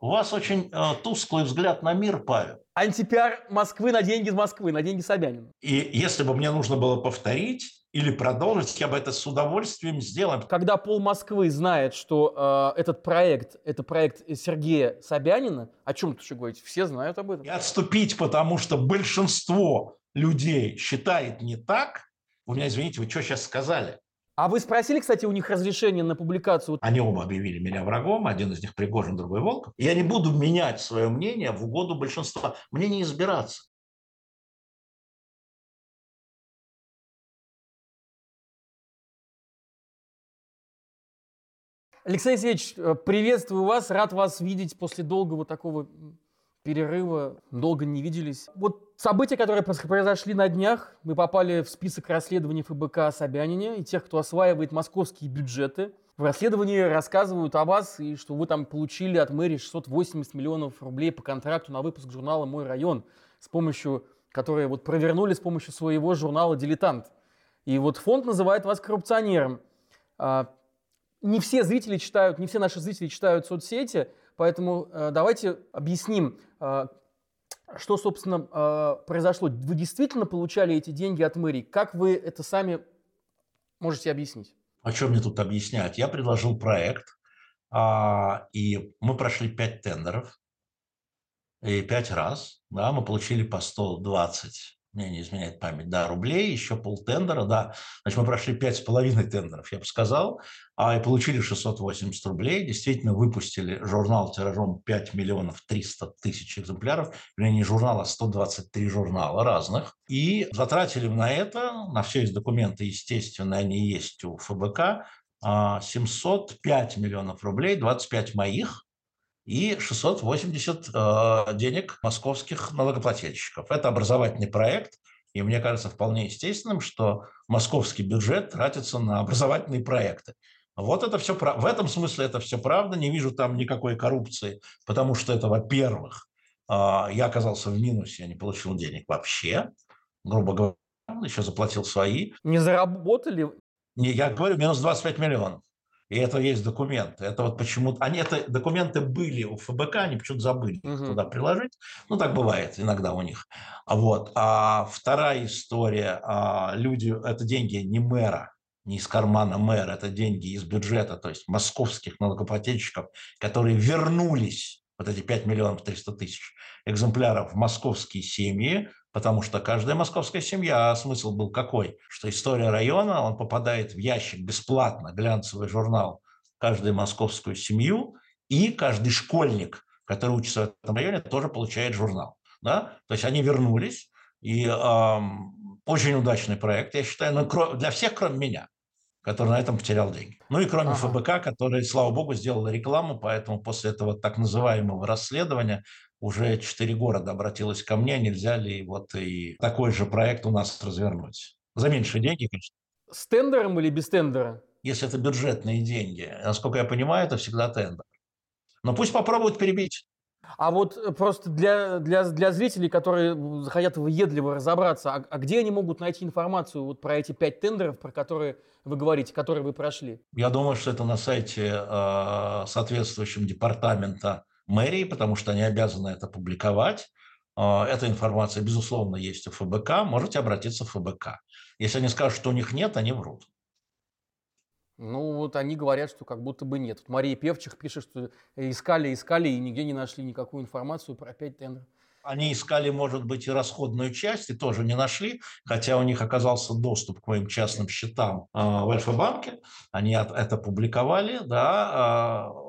У вас очень э, тусклый взгляд на мир, Павел. Антипиар Москвы на деньги Москвы, на деньги Собянина. И если бы мне нужно было повторить или продолжить, я бы это с удовольствием сделал. Когда пол Москвы знает, что э, этот проект, это проект Сергея Собянина, о чем тут еще говорить? Все знают об этом. И отступить, потому что большинство людей считает не так. Вы меня извините, вы что сейчас сказали? А вы спросили, кстати, у них разрешение на публикацию? Они оба объявили меня врагом, один из них Пригожин, другой Волков. Я не буду менять свое мнение в угоду большинства. Мне не избираться. Алексей Алексеевич, э, приветствую вас, рад вас видеть после долгого такого перерыва, долго не виделись. Вот события, которые произошли на днях, мы попали в список расследований ФБК о Собянине и тех, кто осваивает московские бюджеты. В расследовании рассказывают о вас, и что вы там получили от мэрии 680 миллионов рублей по контракту на выпуск журнала «Мой район», с помощью, которые вот провернули с помощью своего журнала «Дилетант». И вот фонд называет вас коррупционером. А, не все зрители читают, не все наши зрители читают соцсети, Поэтому э, давайте объясним, э, что, собственно, э, произошло. Вы действительно получали эти деньги от мэрии? Как вы это сами можете объяснить? О чем мне тут объяснять? Я предложил проект, а, и мы прошли пять тендеров, и пять раз, да, мы получили по 120 мне не изменяет память, да, рублей, еще полтендера, да. Значит, мы прошли пять с половиной тендеров, я бы сказал, а и получили 680 рублей. Действительно, выпустили журнал тиражом 5 миллионов 300 тысяч экземпляров, вернее, не журнала, а 123 журнала разных. И затратили на это, на все эти документы, естественно, они есть у ФБК, 705 а, миллионов рублей, 25 моих, и 680 э, денег московских налогоплательщиков. Это образовательный проект, и мне кажется вполне естественным, что московский бюджет тратится на образовательные проекты. Вот это все, в этом смысле это все правда, не вижу там никакой коррупции, потому что это, во-первых, э, я оказался в минусе, я не получил денег вообще, грубо говоря, еще заплатил свои. Не заработали? Не, я говорю, минус 25 миллионов. И это есть документы. Это вот почему-то... Они, это документы были у ФБК, они почему-то забыли угу. туда приложить. Ну, так бывает иногда у них. А вот. А вторая история. А люди... Это деньги не мэра, не из кармана мэра, это деньги из бюджета, то есть московских налогоплательщиков, которые вернулись, вот эти 5 миллионов 300 тысяч экземпляров в московские семьи, Потому что каждая московская семья, а смысл был какой? Что история района, он попадает в ящик бесплатно, глянцевый журнал, каждую московскую семью, и каждый школьник, который учится в этом районе, тоже получает журнал. Да? То есть они вернулись, и эм, очень удачный проект, я считаю, но для всех, кроме меня, который на этом потерял деньги. Ну и кроме ага. ФБК, который, слава богу, сделал рекламу, поэтому после этого так называемого расследования уже четыре города обратилось ко мне, нельзя ли вот и такой же проект у нас развернуть. За меньшие деньги, конечно. С тендером или без тендера? Если это бюджетные деньги. Насколько я понимаю, это всегда тендер. Но пусть попробуют перебить. А вот э, просто для, для, для зрителей, которые хотят въедливо разобраться, а, а где они могут найти информацию вот про эти пять тендеров, про которые вы говорите, которые вы прошли? Я думаю, что это на сайте э, соответствующем департамента мэрии, потому что они обязаны это публиковать. А, эта информация, безусловно, есть у ФБК. Можете обратиться в ФБК. Если они скажут, что у них нет, они врут. Ну, вот они говорят, что как будто бы нет. Вот Мария Певчих пишет, что искали, искали и нигде не нашли никакую информацию про пять тендеров. Они искали, может быть, и расходную часть, и тоже не нашли, хотя у них оказался доступ к моим частным счетам э, в Альфа-банке. Они это публиковали, да, э,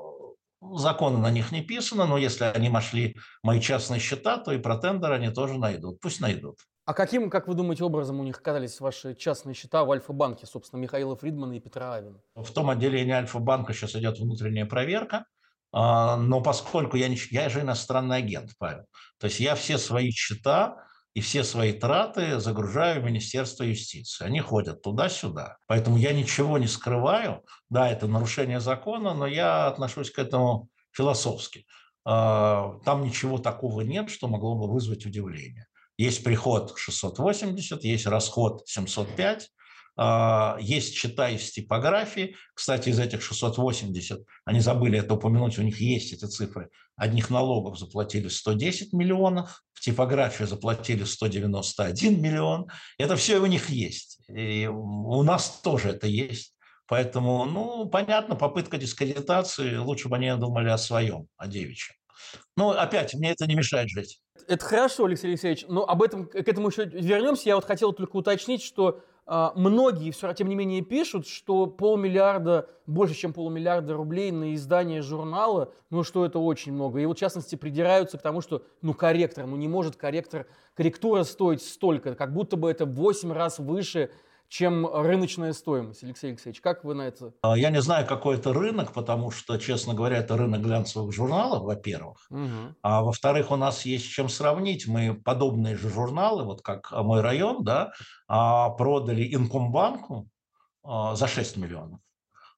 Законы на них не писано, но если они нашли мои частные счета, то и про тендер они тоже найдут. Пусть найдут. А каким, как вы думаете, образом у них оказались ваши частные счета в Альфа-банке, собственно, Михаила Фридмана и Петра Авина? В том отделении Альфа-банка сейчас идет внутренняя проверка, а, но поскольку я, не, я же иностранный агент, Павел, то есть я все свои счета и все свои траты загружаю в Министерство юстиции. Они ходят туда-сюда. Поэтому я ничего не скрываю. Да, это нарушение закона, но я отношусь к этому философски. А, там ничего такого нет, что могло бы вызвать удивление. Есть приход 680, есть расход 705. А, есть счета из типографии. Кстати, из этих 680, они забыли это упомянуть, у них есть эти цифры. Одних налогов заплатили 110 миллионов, в типографию заплатили 191 миллион. Это все у них есть. И у нас тоже это есть. Поэтому, ну, понятно, попытка дискредитации, лучше бы они думали о своем, о девичьем. Но опять, мне это не мешает жить. Это хорошо, Алексей Алексеевич, но об этом, к этому еще вернемся. Я вот хотел только уточнить, что многие все тем не менее пишут, что полмиллиарда, больше чем полмиллиарда рублей на издание журнала, ну что это очень много. И вот в частности придираются к тому, что ну корректор, ну не может корректор, корректура стоить столько, как будто бы это в 8 раз выше чем рыночная стоимость. Алексей Алексеевич, как вы на это? А, я не знаю, какой это рынок, потому что, честно говоря, это рынок глянцевых журналов, во-первых. Угу. А во-вторых, у нас есть чем сравнить. Мы подобные же журналы, вот как «Мой район», да, а, продали Инкомбанку а, за 6 миллионов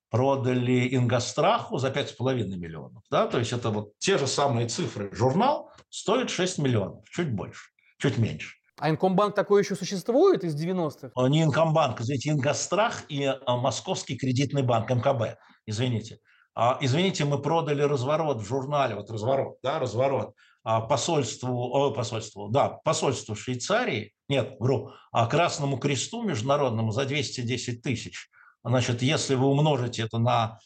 продали Ингостраху за 5,5 миллионов. Да? То есть это вот те же самые цифры. Журнал стоит 6 миллионов, чуть больше, чуть меньше. А Инкомбанк такой еще существует из 90-х? А, не Инкомбанк, извините, Ингострах и а, Московский кредитный банк, МКБ, извините. А, извините, мы продали разворот в журнале, вот разворот, да, разворот, посольству, о, посольству, да, посольству Швейцарии, нет, вру, Красному Кресту международному за 210 тысяч. Значит, если вы умножите это на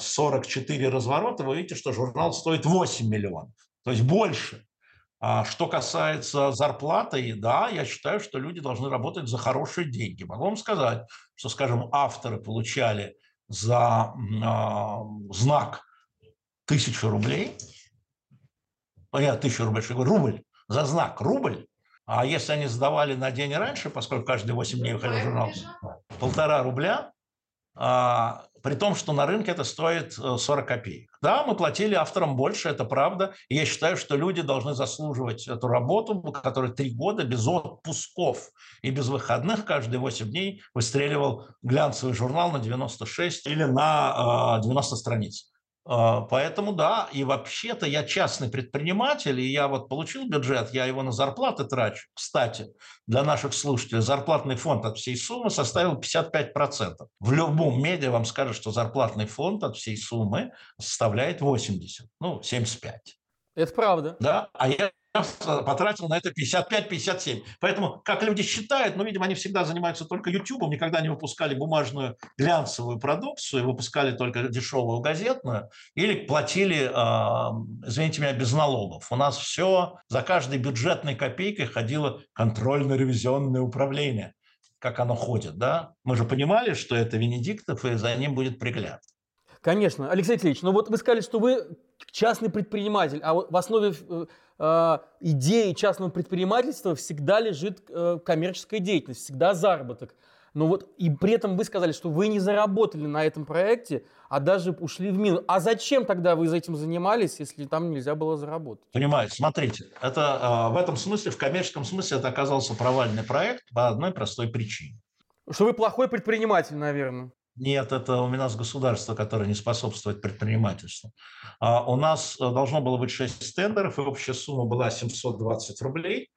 44 разворота, вы видите, что журнал стоит 8 миллионов, то есть больше. А что касается зарплаты, да, я считаю, что люди должны работать за хорошие деньги. Могу вам сказать, что, скажем, авторы получали за э, знак тысячу рублей, ну, я тысячу рублей, что говорю, рубль, за знак рубль, а если они сдавали на день раньше, поскольку каждые 8 дней выходил журнал, полтора рубля, а, при том, что на рынке это стоит 40 э, копеек. Да, мы платили авторам больше, это правда. И я считаю, что люди должны заслуживать эту работу, которая три года без отпусков и без выходных каждые 8 дней выстреливал глянцевый журнал на 96 или на 90 э, страниц. А, поэтому да, и вообще-то я частный предприниматель, и я вот получил бюджет, я его на зарплаты трачу. Кстати, для наших слушателей зарплатный фонд от всей суммы составил 55%. В любом медиа вам скажут, что зарплатный фонд от всей суммы составляет 80, ну, 75. Это правда. Да, а я потратил на это 55-57. Поэтому, как люди считают, ну, видимо, они всегда занимаются только YouTube, никогда не выпускали бумажную глянцевую продукцию, выпускали только дешевую газетную или платили, а, извините меня, без налогов. У нас все, за каждой бюджетной копейкой ходило контрольно-ревизионное управление как оно ходит, да? Мы же понимали, что это Венедиктов, и за ним будет пригляд. Конечно. Алексей Алексеевич, ну вот вы сказали, что вы частный предприниматель, а в основе э, э, идеи частного предпринимательства всегда лежит э, коммерческая деятельность, всегда заработок. Но вот и при этом вы сказали, что вы не заработали на этом проекте, а даже ушли в минус. А зачем тогда вы этим занимались, если там нельзя было заработать? Понимаете, смотрите, это в этом смысле, в коммерческом смысле, это оказался провальный проект по одной простой причине. Что вы плохой предприниматель, наверное. Нет, это у нас государство, которое не способствует предпринимательству. А у нас э, должно было быть 6 тендеров, и общая сумма была 720 рублей.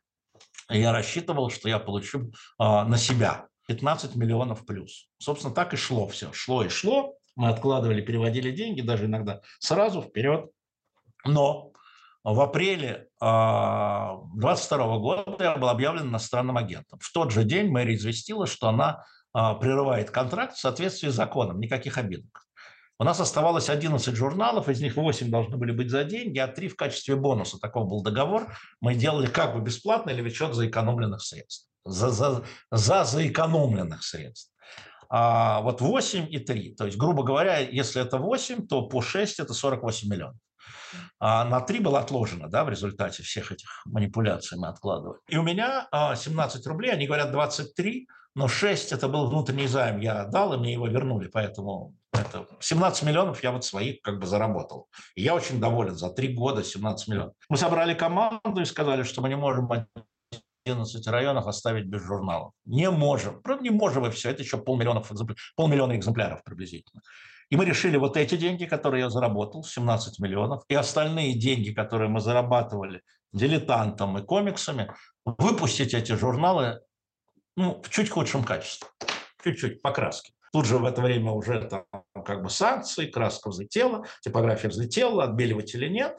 Я рассчитывал, что я получу а, на себя 15 миллионов плюс. Собственно, так и шло все. Шло и шло. Мы откладывали, переводили деньги, даже иногда сразу вперед. Но в апреле 2022 а, года я был объявлен иностранным агентом. В тот же день мэрия известила, что она прерывает контракт в соответствии с законом, никаких обидок. У нас оставалось 11 журналов, из них 8 должны были быть за деньги, а 3 в качестве бонуса. Таков был договор. Мы делали как бы бесплатно или в счет заэкономленных средств. За, за, за заэкономленных средств. А вот 8 и 3. То есть, грубо говоря, если это 8, то по 6 это 48 миллионов. А на 3 было отложено да, в результате всех этих манипуляций мы откладывали. И у меня 17 а, рублей, они говорят 23, но 6 это был внутренний займ, я отдал, и мне его вернули, поэтому это 17 миллионов я вот своих как бы заработал. И я очень доволен за три года 17 миллионов. Мы собрали команду и сказали, что мы не можем 11 районов оставить без журналов. Не можем. Просто не можем, и все. Это еще полмиллиона, полмиллиона экземпляров приблизительно. И мы решили вот эти деньги, которые я заработал, 17 миллионов, и остальные деньги, которые мы зарабатывали дилетантом и комиксами, выпустить эти журналы ну, в чуть худшем качестве. чуть-чуть покраски. Тут же в это время уже там как бы санкции, краска взлетела, типография взлетела, отбеливателя нет.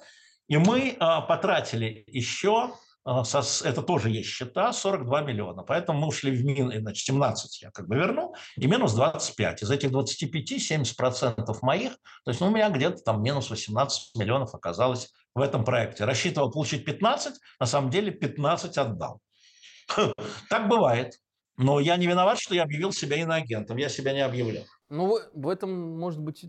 И мы а, потратили еще это тоже есть счета, 42 миллиона. Поэтому мы ушли в минус, значит, 17 я как бы вернул, и минус 25. Из этих 25 70% моих, то есть ну, у меня где-то там минус 18 миллионов оказалось в этом проекте. Рассчитывал получить 15, на самом деле 15 отдал. Так бывает. Но я не виноват, что я объявил себя иноагентом. Я себя не объявлял. Ну, в этом, может быть,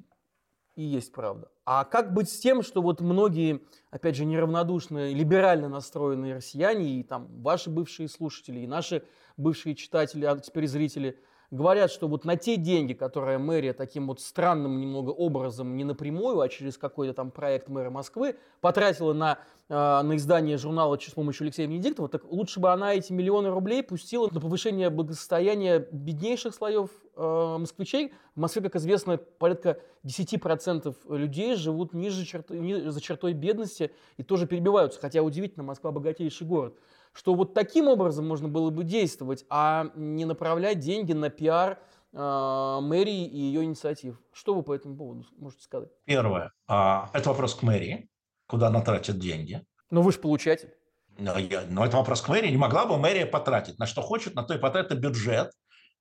и есть правда. А как быть с тем, что вот многие, опять же, неравнодушные, либерально настроенные россияне, и там ваши бывшие слушатели, и наши бывшие читатели, а теперь зрители – говорят, что вот на те деньги, которые мэрия таким вот странным немного образом, не напрямую, а через какой-то там проект мэра Москвы, потратила на, на издание журнала числом еще Алексея Венедиктова, так лучше бы она эти миллионы рублей пустила на повышение благосостояния беднейших слоев э, москвичей. В Москве, как известно, порядка 10% людей живут ниже черты, ниже, за чертой бедности и тоже перебиваются, хотя удивительно, Москва богатейший город что вот таким образом можно было бы действовать, а не направлять деньги на пиар э, мэрии и ее инициатив. Что вы по этому поводу можете сказать? Первое. А, это вопрос к мэрии, куда она тратит деньги. Но вы же получатель. Но, я, но это вопрос к мэрии. Не могла бы мэрия потратить. На что хочет, на то и потратит бюджет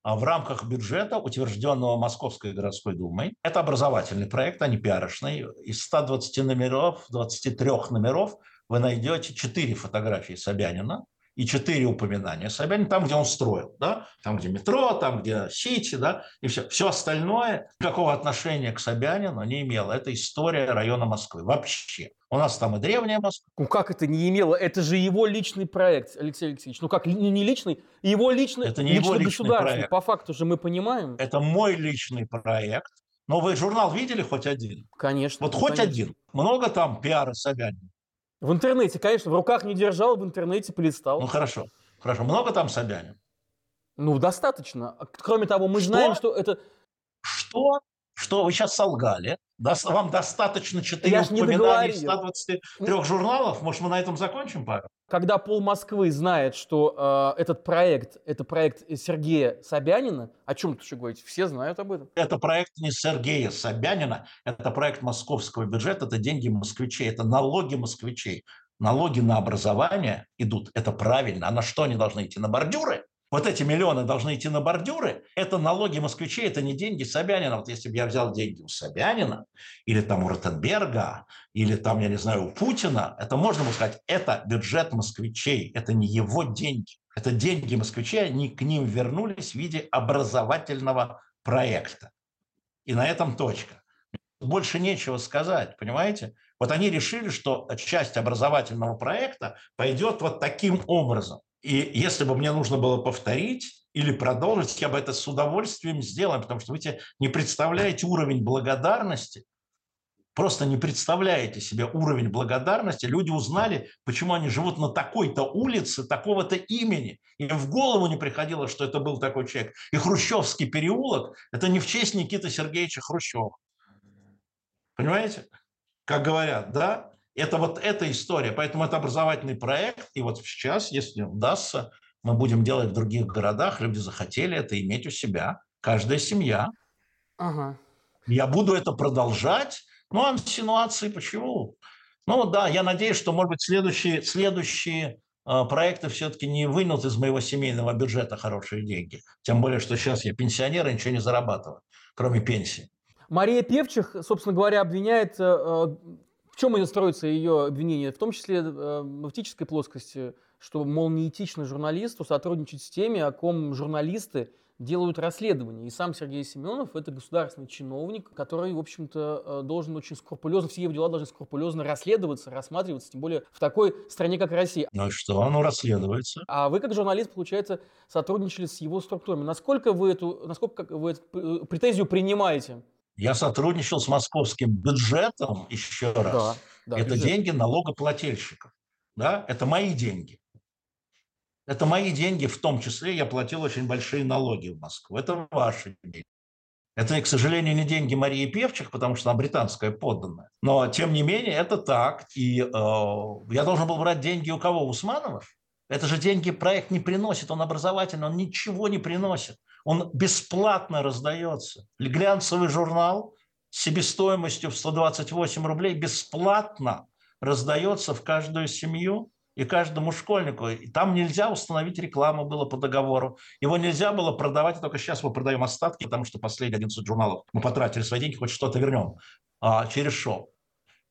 а в рамках бюджета, утвержденного Московской городской думой. Это образовательный проект, а не пиарочный. Из 120 номеров, 23 номеров вы найдете четыре фотографии Собянина и четыре упоминания Собянина там, где он строил, да? там, где метро, там, где Сити, да? и все. Все остальное никакого отношения к Собянину не имело. Это история района Москвы вообще. У нас там и древняя Москва. Ну как это не имело? Это же его личный проект, Алексей Алексеевич. Ну как, не личный, его личный, это не его личный проект. По факту же мы понимаем. Это мой личный проект. Но вы журнал видели хоть один? Конечно. Вот хоть конечно. один. Много там пиара Собянина? В интернете, конечно, в руках не держал, в интернете полистал. Ну хорошо, хорошо. Много там Собянин? Ну, достаточно. Кроме того, мы что? знаем, что это... Что? Что вы сейчас солгали? Вам достаточно 4 упоминаний из 123 журналов? Может, мы на этом закончим, Павел? Когда пол Москвы знает, что э, этот проект, это проект Сергея Собянина, о чем тут еще говорить? Все знают об этом. Это проект не Сергея Собянина, это проект московского бюджета, это деньги москвичей, это налоги москвичей. Налоги на образование идут, это правильно. А на что они должны идти? На бордюры? Вот эти миллионы должны идти на бордюры, это налоги москвичей, это не деньги Собянина. Вот если бы я взял деньги у Собянина, или там у Ротенберга, или там, я не знаю, у Путина, это можно было сказать, это бюджет москвичей, это не его деньги. Это деньги москвичей, они к ним вернулись в виде образовательного проекта. И на этом точка. Больше нечего сказать, понимаете? Вот они решили, что часть образовательного проекта пойдет вот таким образом. И если бы мне нужно было повторить или продолжить, я бы это с удовольствием сделал, потому что вы не представляете уровень благодарности, просто не представляете себе уровень благодарности. Люди узнали, почему они живут на такой-то улице, такого-то имени. Им в голову не приходило, что это был такой человек. И Хрущевский переулок – это не в честь Никиты Сергеевича Хрущева. Понимаете? Как говорят, да? Это вот эта история. Поэтому это образовательный проект. И вот сейчас, если удастся, мы будем делать в других городах. Люди захотели это иметь у себя. Каждая семья. Ага. Я буду это продолжать. Ну, а инсинуации почему? Ну да, я надеюсь, что, может быть, следующие, следующие э, проекты все-таки не вынут из моего семейного бюджета хорошие деньги. Тем более, что сейчас я пенсионер и ничего не зарабатываю, кроме пенсии. Мария Певчих, собственно говоря, обвиняет э, в чем строится ее обвинение? В том числе э, в этической плоскости, что, мол, неэтично журналисту сотрудничать с теми, о ком журналисты делают расследование. И сам Сергей Семенов – это государственный чиновник, который, в общем-то, э, должен очень скрупулезно, все его дела должны скрупулезно расследоваться, рассматриваться, тем более в такой стране, как Россия. Ну и что, оно расследуется. А вы, как журналист, получается, сотрудничали с его структурами. Насколько вы эту, насколько вы эту претензию принимаете? Я сотрудничал с московским бюджетом еще раз. Да, да, это бюджет. деньги налогоплательщиков. Да? Это мои деньги. Это мои деньги, в том числе я платил очень большие налоги в Москву. Это ваши деньги. Это, к сожалению, не деньги Марии Певчих, потому что она британская подданная. Но, тем не менее, это так. И э, я должен был брать деньги у кого? У Усманова? Это же деньги проект не приносит, он образовательный, он ничего не приносит. Он бесплатно раздается. Глянцевый журнал с себестоимостью в 128 рублей бесплатно раздается в каждую семью и каждому школьнику. И там нельзя установить рекламу было по договору. Его нельзя было продавать, только сейчас мы продаем остатки, потому что последние 11 журналов мы потратили свои деньги, хоть что-то вернем а, через шоу.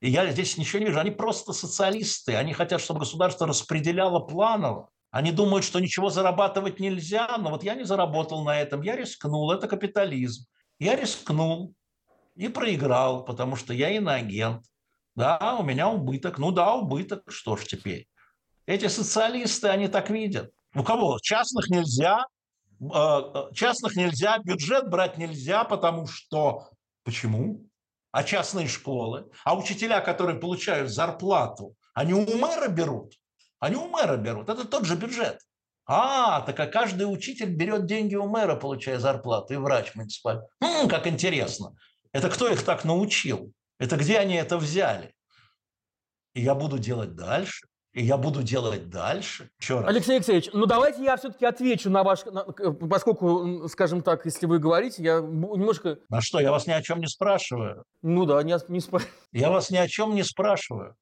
И я здесь ничего не вижу. Они просто социалисты. Они хотят, чтобы государство распределяло планово. Они думают, что ничего зарабатывать нельзя, но вот я не заработал на этом, я рискнул, это капитализм. Я рискнул и проиграл, потому что я иноагент. Да, у меня убыток. Ну да, убыток. Что ж теперь? Эти социалисты, они так видят. У кого? Частных нельзя, э, э, частных нельзя, бюджет брать нельзя, потому что... Почему? А частные школы? А учителя, которые получают зарплату, они у мэра берут? Они у мэра берут. Это тот же бюджет. А, так а каждый учитель берет деньги у мэра, получая зарплату, и врач муниципальный. М-м, как интересно. Это кто их так научил? Это где они это взяли? И я буду делать дальше. И я буду делать дальше. Раз. Алексей Алексеевич, ну давайте я все-таки отвечу на ваш... На, поскольку, скажем так, если вы говорите, я немножко... На что? Я вас ни о чем не спрашиваю. Ну да, не, не спрашиваю. Я вас ни о чем не спрашиваю.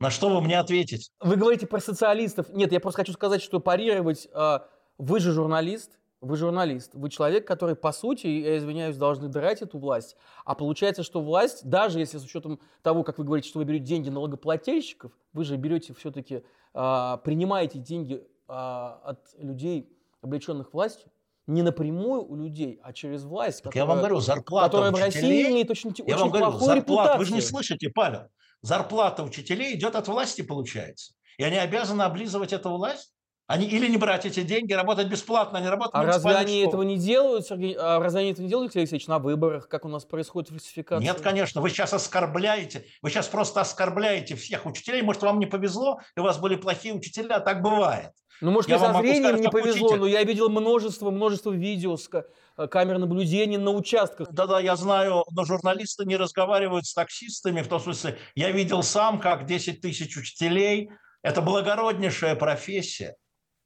На что вы мне ответите? Вы говорите про социалистов. Нет, я просто хочу сказать, что парировать... А, вы же журналист, вы журналист, вы человек, который, по сути, я извиняюсь, должны драть эту власть. А получается, что власть, даже если с учетом того, как вы говорите, что вы берете деньги налогоплательщиков, вы же берете все-таки, а, принимаете деньги а, от людей, облеченных властью, не напрямую у людей, а через власть. Так которая, я вам говорю, зарплата которая учителей, в России имеет очень, я очень вам говорю, зарплата, репутацию. Вы же не слышите, Павел. Зарплата учителей идет от власти, получается. И они обязаны облизывать эту власть? Они или не брать эти деньги, работать бесплатно, они работают А разве они школах. этого не делают, Сергей? А разве они этого не делают, Алексей Алексеевич, на выборах, как у нас происходит фальсификация? Нет, конечно. Вы сейчас оскорбляете. Вы сейчас просто оскорбляете всех учителей. Может, вам не повезло, и у вас были плохие учителя. Так бывает. Ну, может, я со зрением сказать, не повезло, учитель. но я видел множество, множество видео с э, камер наблюдения на участках. Да-да, я знаю, но журналисты не разговаривают с таксистами, в том смысле, я видел сам, как 10 тысяч учителей, это благороднейшая профессия.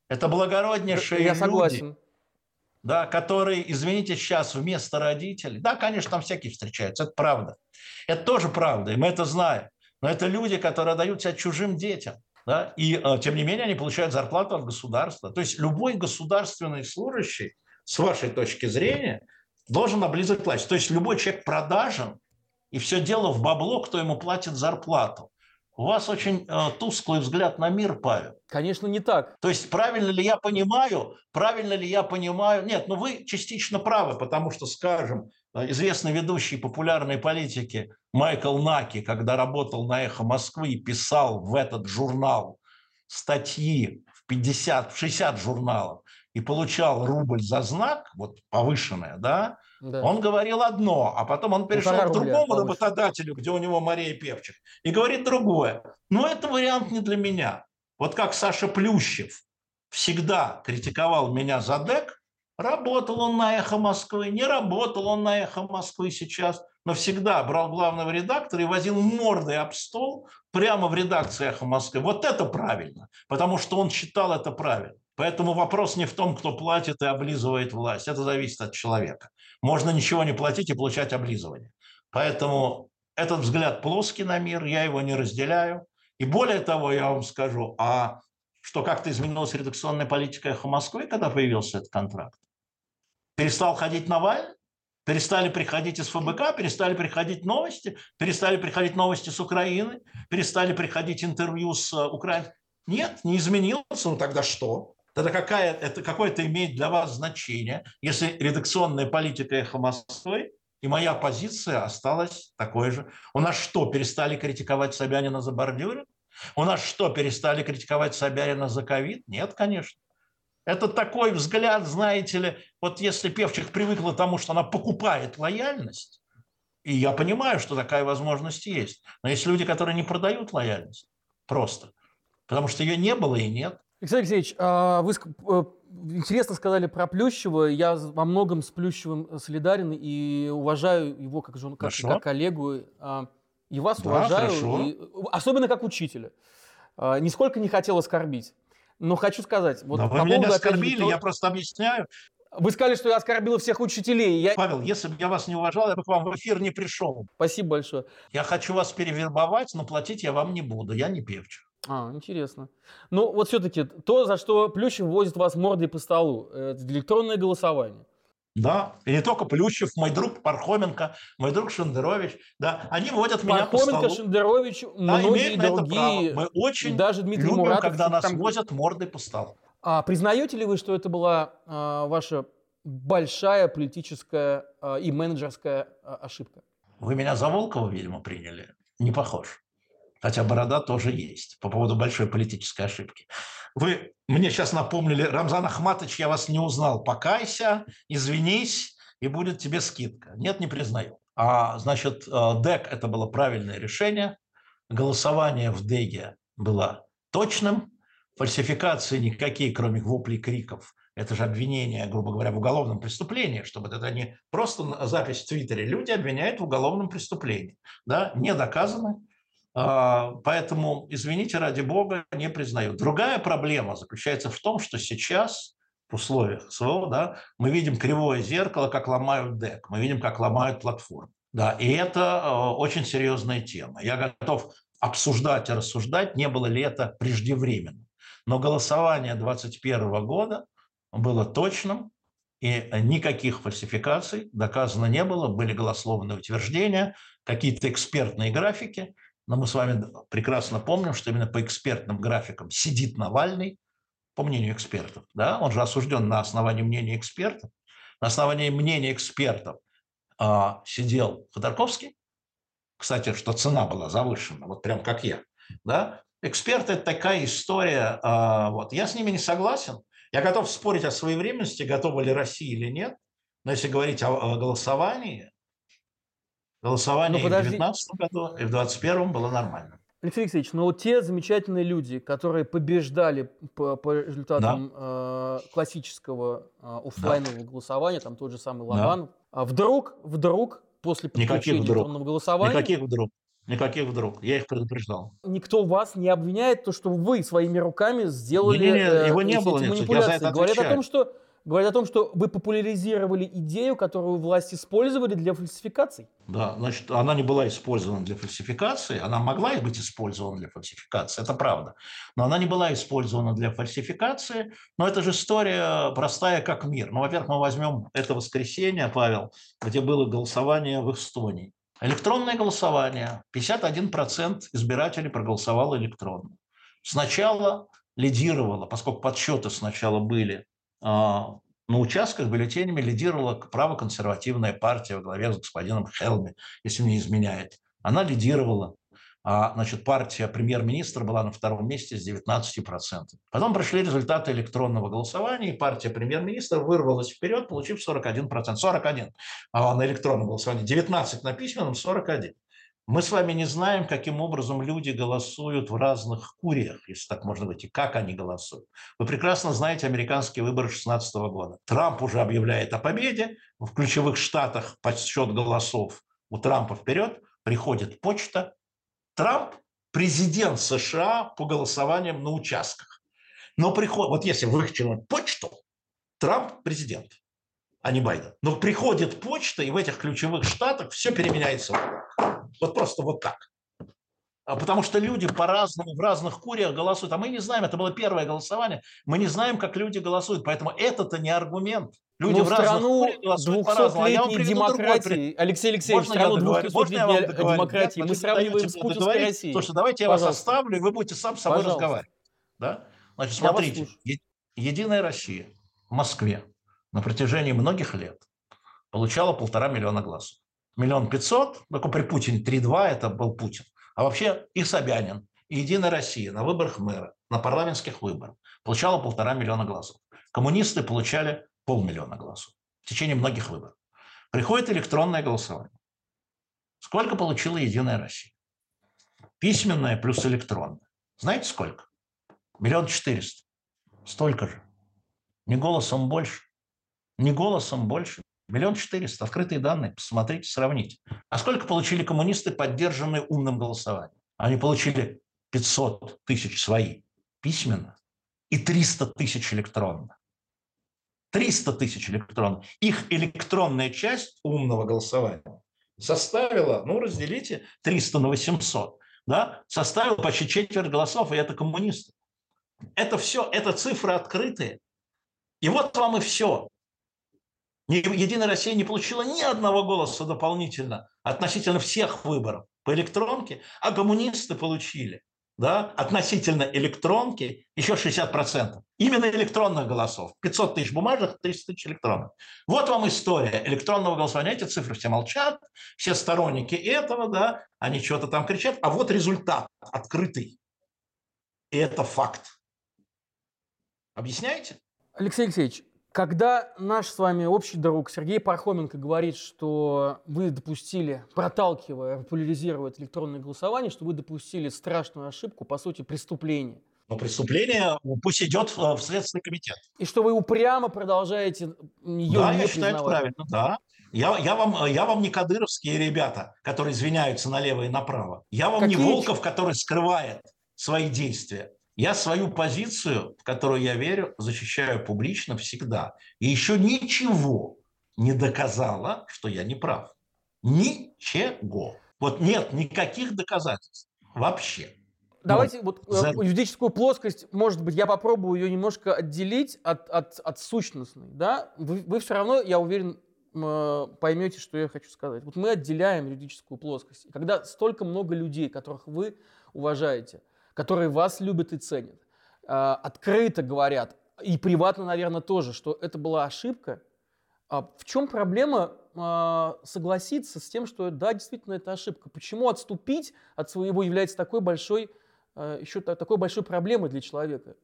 Это благороднейшие Я люди, согласен. Да, которые, извините, сейчас вместо родителей. Да, конечно, там всякие встречаются, это правда. Это тоже правда, и мы это знаем. Но это люди, которые дают себя чужим детям. Да? И, э, тем не менее, они получают зарплату от государства. То есть любой государственный служащий, с вашей точки зрения, должен облизывать власть. То есть любой человек продажен, и все дело в бабло, кто ему платит зарплату. У вас очень э, тусклый взгляд на мир, Павел. Конечно, не так. То есть правильно ли я понимаю, правильно ли я понимаю? Нет, ну вы частично правы, потому что, скажем, э, известный ведущий популярной политики Майкл Наки, когда работал на «Эхо Москвы», писал в этот журнал статьи в 50, в 60 журналов и получал рубль за знак, вот повышенное, да, да. Он говорил одно, а потом он перешел к другому рубля, работодателю, где у него Мария Певчих, и говорит другое. Но это вариант не для меня. Вот как Саша Плющев всегда критиковал меня за ДЭК, работал он на «Эхо Москвы», не работал он на «Эхо Москвы» сейчас, но всегда брал главного редактора и возил мордой об стол прямо в редакции «Эхо Москвы». Вот это правильно, потому что он считал это правильно. Поэтому вопрос не в том, кто платит и облизывает власть. Это зависит от человека. Можно ничего не платить и получать облизывание. Поэтому этот взгляд плоский на мир, я его не разделяю. И более того, я вам скажу, а что как-то изменилась редакционная политика «Эхо Москвы», когда появился этот контракт? Перестал ходить Навальный? Перестали приходить из ФБК, перестали приходить новости, перестали приходить новости с Украины, перестали приходить интервью с э, Украиной. Нет, не изменился. Ну тогда что? Тогда какая, это, какое это имеет для вас значение, если редакционная политика «Эхо Москвы» и моя позиция осталась такой же? У нас что, перестали критиковать Собянина за бордюры? У нас что, перестали критиковать Собянина за ковид? Нет, конечно. Это такой взгляд, знаете ли, вот если Певчих привыкла к тому, что она покупает лояльность, и я понимаю, что такая возможность есть, но есть люди, которые не продают лояльность просто, потому что ее не было и нет. Алексей Алексеевич, а, вы э, интересно сказали про Плющева. Я во многом с Плющевым солидарен и уважаю его как, как, как коллегу. А, и вас да, уважаю, и, особенно как учителя. А, нисколько не хотел оскорбить. Но хочу сказать... Вот, Но вы меня не оскорбили, я просто объясняю. Вы сказали, что я оскорбил всех учителей. Я... Павел, если бы я вас не уважал, я бы к вам в эфир не пришел. Спасибо большое. Я хочу вас перевербовать, но платить я вам не буду. Я не певчик. А, интересно. Ну, вот все-таки то, за что Плющев возит вас мордой по столу, это электронное голосование. Да, и не только Плющев, мой друг Пархоменко, мой друг Шендерович, да, они водят меня по столу. Шендерович, да, многие другие, Мы очень даже Дмитрий любим, Муратов, когда нас там... возят мордой по столу. А признаете ли вы, что это была а, ваша большая политическая а, и менеджерская а, ошибка? Вы меня за Волкова, видимо, приняли? Не похож. Хотя борода тоже есть по поводу большой политической ошибки. Вы мне сейчас напомнили, Рамзан Ахматович, я вас не узнал. Покайся, извинись, и будет тебе скидка. Нет, не признаю. А, значит, э, ДЭК – это было правильное решение. Голосование в ДЭГе было точным. Фальсификации никакие, кроме воплей криков. Это же обвинение, грубо говоря, в уголовном преступлении, чтобы это не просто запись в Твиттере. Люди обвиняют в уголовном преступлении. Да? Не доказано. А, поэтому, извините, ради бога, не признаю. Другая проблема заключается в том, что сейчас в условиях СВО да, мы видим кривое зеркало, как ломают ДЭК, мы видим, как ломают платформу. Да, и это а, очень серьезная тема. Я готов обсуждать и рассуждать, не было ли это преждевременно. Но голосование 2021 года было точным, и никаких фальсификаций доказано не было, были голословные утверждения, какие-то экспертные графики – но мы с вами прекрасно помним, что именно по экспертным графикам сидит Навальный, по мнению экспертов. Да? Он же осужден на основании мнения экспертов. На основании мнения экспертов а, сидел Ходорковский. Кстати, что цена была завышена, вот прям как я. Да? Эксперты – это такая история. А, вот. Я с ними не согласен. Я готов спорить о своевременности, готова ли Россия или нет. Но если говорить о, о голосовании, Голосование ну, и в 2019 году, и в 2021 было нормально. Алексей Алексеевич, но вот те замечательные люди, которые побеждали по, по результатам да. э, классического э, офлайнового да. голосования, там тот же самый Лобанов, да. а вдруг, вдруг после подключения электронного голосования... Никаких вдруг. Никаких вдруг. Я их предупреждал. Никто вас не обвиняет, то, что вы своими руками сделали не, не, не, его не было, манипуляции. Говорят о том, что говорит о том, что вы популяризировали идею, которую власть использовали для фальсификаций. Да, значит, она не была использована для фальсификации, она могла быть использована для фальсификации, это правда, но она не была использована для фальсификации, но это же история простая как мир. Ну, во-первых, мы возьмем это воскресенье, Павел, где было голосование в Эстонии. Электронное голосование, 51% избирателей проголосовало электронно. Сначала лидировало, поскольку подсчеты сначала были на участках бюллетенями лидировала правоконсервативная партия во главе с господином Хелми, если мне изменяет. Она лидировала. А, значит, партия премьер-министра была на втором месте с 19%. Потом прошли результаты электронного голосования, и партия премьер-министра вырвалась вперед, получив 41%. 41 а на электронном голосовании, 19 на письменном, 41. Мы с вами не знаем, каким образом люди голосуют в разных куриях, если так можно быть, и как они голосуют. Вы прекрасно знаете американские выборы 2016 года. Трамп уже объявляет о победе. В ключевых штатах подсчет голосов у Трампа вперед. Приходит почта. Трамп – президент США по голосованиям на участках. Но приходит, вот если выкачивать почту, Трамп – президент а не Байден. Но приходит почта, и в этих ключевых штатах все переменяется. Вот просто вот так. А потому что люди по-разному в разных куриях голосуют. А мы не знаем, это было первое голосование, мы не знаем, как люди голосуют. Поэтому это-то не аргумент. Люди Но в разных куриях голосуют по-разному. А вам демократии, Алексей Алексеевич, Можно страну 200-летней демократии, мы сравниваем с путинской Россией. Слушайте, давайте я Пожалуйста. вас оставлю, и вы будете сам с собой Пожалуйста. разговаривать. Да? Значит, смотрите, Единая Россия в Москве на протяжении многих лет получала полтора миллиона голосов. Миллион пятьсот, только при Путине 3-2 это был Путин. А вообще и Собянин, и Единая Россия на выборах мэра, на парламентских выборах получала полтора миллиона голосов. Коммунисты получали полмиллиона голосов в течение многих выборов. Приходит электронное голосование. Сколько получила Единая Россия? Письменное плюс электронное. Знаете сколько? Миллион четыреста. Столько же. Не голосом больше. Не голосом больше. Миллион четыреста. Открытые данные. Посмотрите, сравните. А сколько получили коммунисты, поддержанные умным голосованием? Они получили 500 тысяч свои письменно и 300 тысяч электронно. 300 тысяч электронных. Их электронная часть умного голосования составила, ну, разделите 300 на 800, да, составила почти четверть голосов, и это коммунисты. Это все, это цифры открытые. И вот вам и все. Единая Россия не получила ни одного голоса дополнительно относительно всех выборов по электронке, а коммунисты получили да, относительно электронки еще 60%. Именно электронных голосов. 500 тысяч бумажных, 300 тысяч электронных. Вот вам история электронного голосования. Эти цифры все молчат, все сторонники этого, да, они что-то там кричат, а вот результат открытый. И это факт. Объясняете? Алексей Алексеевич, когда наш с вами общий друг Сергей Пархоменко говорит, что вы допустили, проталкивая, популяризируя электронное голосование, что вы допустили страшную ошибку, по сути, преступление. Но преступление пусть идет в Следственный комитет. И что вы упрямо продолжаете ее да, не я считаю, это правильно, да. Я, я, вам, я вам не кадыровские ребята, которые извиняются налево и направо. Я вам Какие? не Волков, который скрывает свои действия. Я свою позицию, в которую я верю, защищаю публично всегда. И еще ничего не доказало, что я не прав. Ничего. Вот нет никаких доказательств вообще. Давайте вот, вот э, за... юридическую плоскость, может быть, я попробую ее немножко отделить от, от, от сущностной. Да? Вы, вы все равно, я уверен, поймете, что я хочу сказать. Вот мы отделяем юридическую плоскость. когда столько много людей, которых вы уважаете, которые вас любят и ценят, а, открыто говорят, и приватно, наверное, тоже, что это была ошибка. А в чем проблема а, согласиться с тем, что да, действительно, это ошибка? Почему отступить от своего является такой большой, еще такой большой проблемой для человека?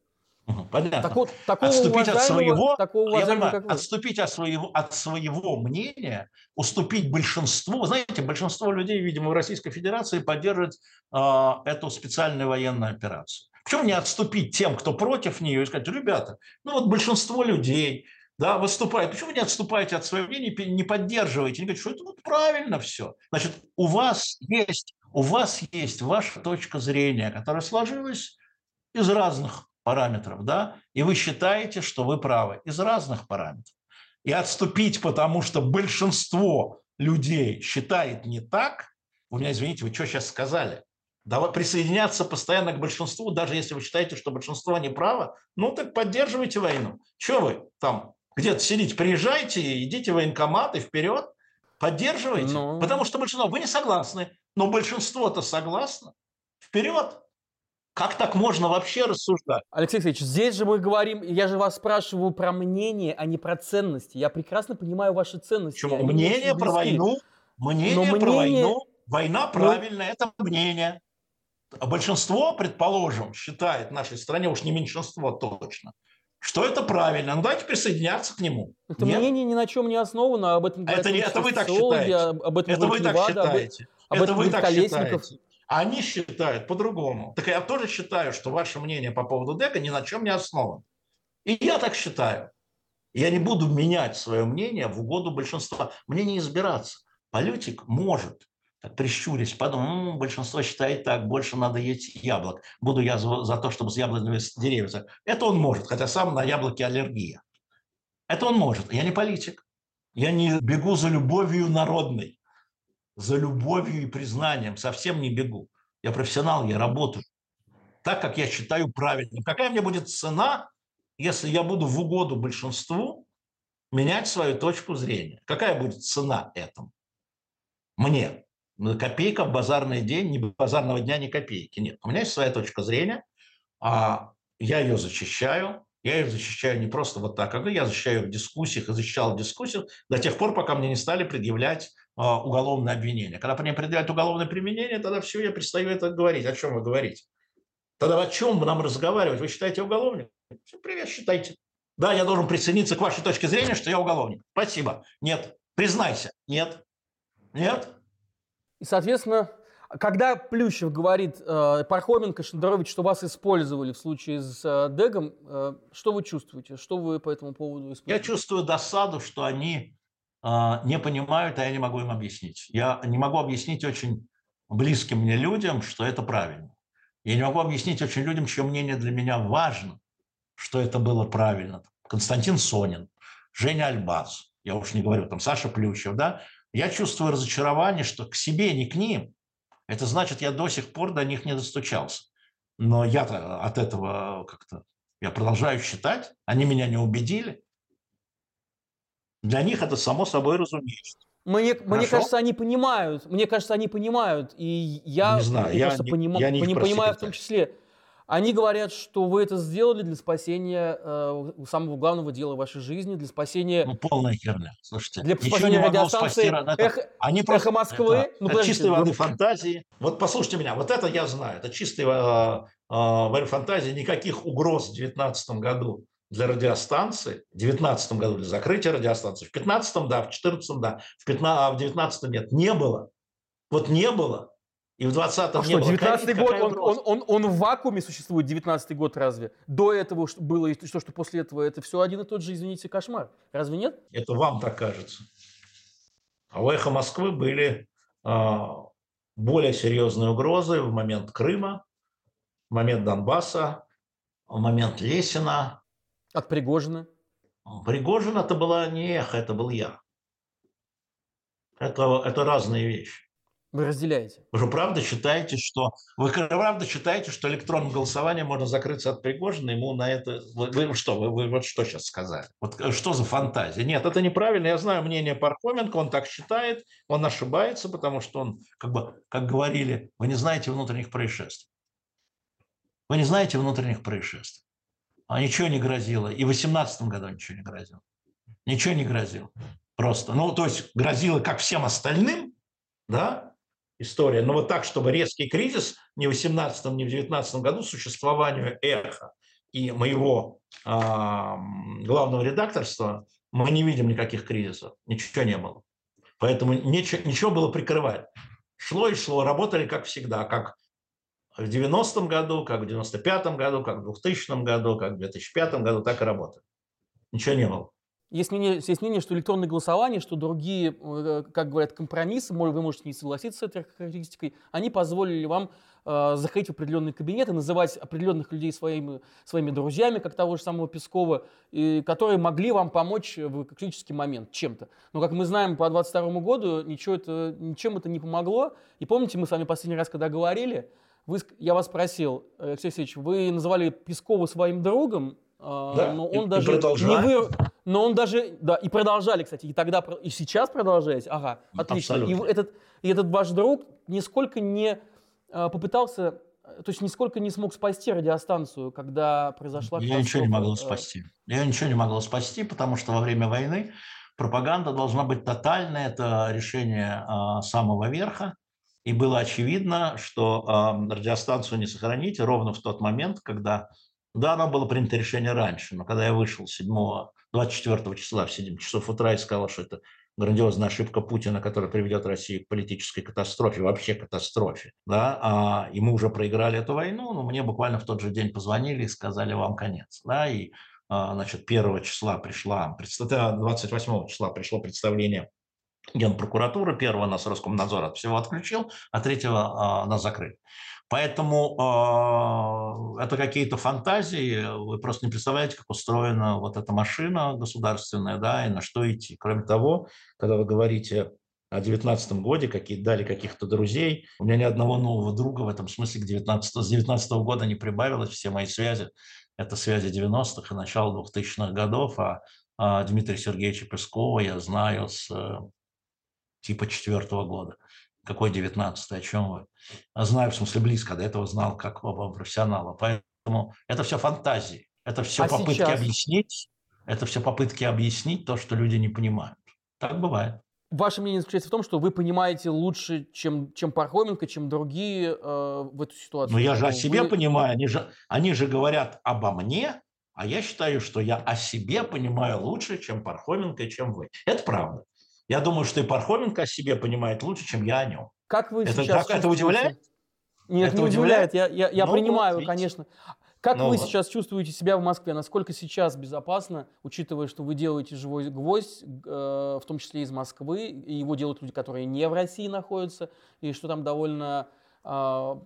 Понятно. Так вот, такого отступить от своего, такого я понимаю, отступить от своего, от своего мнения, уступить большинству. Знаете, большинство людей, видимо, в Российской Федерации поддерживает э, эту специальную военную операцию. Почему не отступить тем, кто против нее, и сказать, ребята, ну вот большинство людей да, выступает. Почему вы не отступаете от своего мнения, не поддерживаете, не говорите, что это вот правильно все. Значит, у вас есть, у вас есть ваша точка зрения, которая сложилась из разных параметров, да, и вы считаете, что вы правы из разных параметров. И отступить, потому что большинство людей считает не так, вы меня извините, вы что сейчас сказали? Давай присоединяться постоянно к большинству, даже если вы считаете, что большинство не право, ну так поддерживайте войну. Что вы там где-то сидите, приезжайте, идите в военкомат и вперед, поддерживайте. Ну. Потому что большинство, вы не согласны, но большинство-то согласно. Вперед! Как так можно вообще рассуждать? Алексей Алексеевич, здесь же мы говорим, я же вас спрашиваю про мнение, а не про ценности. Я прекрасно понимаю ваши ценности. Почему? Мнение про войну, мнение, мнение про войну, война правильная, ну... это мнение. А большинство, предположим, считает в нашей стране, уж не меньшинство точно, что это правильно. Ну давайте присоединяться к нему. Это Нет? мнение ни на чем не основано, об этом говорят это, не, это вы так считаете. Об этом это вы так Левада, считаете. Об, об это этом вы так Колесников. считаете. Они считают по-другому. Так я тоже считаю, что ваше мнение по поводу ДЭКа ни на чем не основано. И я так считаю. Я не буду менять свое мнение в угоду большинства. Мне не избираться. Политик может, так прищурясь, подумать, большинство считает так, больше надо есть яблок. Буду я за, за то, чтобы с яблочными деревья. Это он может, хотя сам на яблоки аллергия. Это он может. Я не политик. Я не бегу за любовью народной за любовью и признанием, совсем не бегу. Я профессионал, я работаю так, как я считаю правильным. Какая мне будет цена, если я буду в угоду большинству менять свою точку зрения? Какая будет цена этому? Мне. Копейка в базарный день, ни базарного дня, ни копейки. Нет, у меня есть своя точка зрения, а я ее защищаю, я ее защищаю не просто вот так, я защищаю в дискуссиях и защищал в дискуссиях до тех пор, пока мне не стали предъявлять уголовное обвинение. Когда по ним предъявляют уголовное применение, тогда все, я перестаю это говорить. О чем вы говорите? Тогда о чем нам разговаривать? Вы считаете уголовник? Все, привет, считайте. Да, я должен присоединиться к вашей точке зрения, что я уголовник. Спасибо. Нет. Признайся. Нет. Нет. И, соответственно, когда Плющев говорит э, Пархоменко, Шендерович, что вас использовали в случае с э, Дегом, э, что вы чувствуете? Что вы по этому поводу испытываете? Я чувствую досаду, что они не понимают, а я не могу им объяснить. Я не могу объяснить очень близким мне людям, что это правильно. Я не могу объяснить очень людям, чье мнение для меня важно, что это было правильно. Константин Сонин, Женя Альбаз, я уж не говорю, там Саша Плющев, да, я чувствую разочарование, что к себе, не к ним. Это значит, я до сих пор до них не достучался. Но я-то от этого как-то, я продолжаю считать, они меня не убедили. Для них это само собой разумеется. Мне, мне кажется, они понимают. Мне кажется, они понимают. И я, не знаю, я не, поним... я не их понимаю в том числе. Они говорят, что вы это сделали для спасения э, самого главного дела в вашей жизни, для спасения... Ну, полная херня. Слушайте, для спасения радиостанции спасти, эхо, они просто, эхо Москвы. Это, ну, это чистой воды фантазии. Вот послушайте меня, вот это я знаю. Это чистой э, э, фантазии. Никаких угроз в 2019 году для радиостанции, в 2019 году для закрытия радиостанции, в 2015 да, в 2014 да, в 15, а в 2019 нет, не было. Вот не было. И в 20-м а что, 19 год, он, он, он, он в вакууме существует, 19 год разве? До этого было и то, что после этого, это все один и тот же, извините, кошмар. Разве нет? Это вам так кажется. А у «Эхо Москвы» были э, более серьезные угрозы в момент Крыма, в момент Донбасса, в момент Лесина, от Пригожина? Пригожин это была не эхо, это был я. Это, это разные вещи. Вы разделяете? Вы же правда считаете, что вы правда считаете, что электронным голосованием можно закрыться от Пригожина, ему на это вы, вы что вы, вы вот что сейчас сказали? Вот э, что за фантазия? Нет, это неправильно. Я знаю мнение Пархоменко, он так считает, он ошибается, потому что он как бы как говорили, вы не знаете внутренних происшествий. Вы не знаете внутренних происшествий а ничего не грозило. И в 2018 году ничего не грозило. Ничего не грозило. Просто. Ну, то есть грозило как всем остальным, да, история. Но вот так, чтобы резкий кризис ни в 2018, ни в 2019 году существованию эхо и моего э, главного редакторства мы не видим никаких кризисов. Ничего не было. Поэтому ничего, ничего было прикрывать. Шло и шло, работали как всегда, как в 90-м году, как в 95-м году, как в 2000 году, как в 2005 году, так и работает. Ничего не было. Есть мнение, есть мнение, что электронное голосование, что другие, э, как говорят, компромиссы, вы можете не согласиться с этой характеристикой, они позволили вам э, заходить в определенные кабинеты, называть определенных людей своими, своими друзьями, как того же самого Пескова, и, которые могли вам помочь в критический момент чем-то. Но, как мы знаем, по 2022 году ничего это, ничем это не помогло. И помните, мы с вами последний раз, когда говорили, вы, я вас спросил, Алексей Алексеевич, вы называли Пескова своим другом, а, да, но он и, даже и не вы, но он даже, да, и продолжали, кстати, и тогда, и сейчас продолжаете, ага, отлично. Абсолютно. И этот, и этот ваш друг нисколько не а, попытался, то есть нисколько не смог спасти радиостанцию, когда произошла Я ничего не могла спасти. Я ничего не могла спасти, потому что во время войны пропаганда должна быть тотальной, это решение а, самого верха, и было очевидно, что э, радиостанцию не сохранить ровно в тот момент, когда, да, оно было принято решение раньше, но когда я вышел 7, 24 числа в 7 часов утра и сказал, что это грандиозная ошибка Путина, которая приведет Россию к политической катастрофе, вообще катастрофе, да, а, и мы уже проиграли эту войну, но мне буквально в тот же день позвонили и сказали, вам конец, да, и, а, значит, 1 числа пришла, 28 числа пришло представление Генпрокуратуры, первого нас Роскомнадзор от всего отключил, а третьего э, нас закрыли. Поэтому э, это какие-то фантазии, вы просто не представляете, как устроена вот эта машина государственная, да, и на что идти. Кроме того, когда вы говорите о 19 годе, какие дали каких-то друзей, у меня ни одного нового друга в этом смысле к 19, с 19 -го года не прибавилось, все мои связи – это связи 90-х и начала 2000-х годов, а, а Дмитрия Сергеевича Пескова я знаю с типа четвертого года. Какой девятнадцатый, о чем вы? А знаю, в смысле, близко, до этого знал как профессионала. Поэтому это все фантазии, это все а попытки сейчас? объяснить, это все попытки объяснить то, что люди не понимают. Так бывает. Ваше мнение заключается в том, что вы понимаете лучше, чем, чем Пархоменко, чем другие э, в эту ситуацию. Но я же о себе вы... понимаю, они же, они же говорят обо мне, а я считаю, что я о себе понимаю лучше, чем Пархоменко чем вы. Это правда. Я думаю, что и Пархоменко о себе понимает лучше, чем я о нем. Как вы это, сейчас как, это удивляет? Нет, это не удивляет. Я, я, я ну, принимаю, вот, конечно. Как ну, вы вот. сейчас чувствуете себя в Москве? Насколько сейчас безопасно, учитывая, что вы делаете живой гвоздь, э, в том числе из Москвы, и его делают люди, которые не в России находятся, и что там довольно, э, в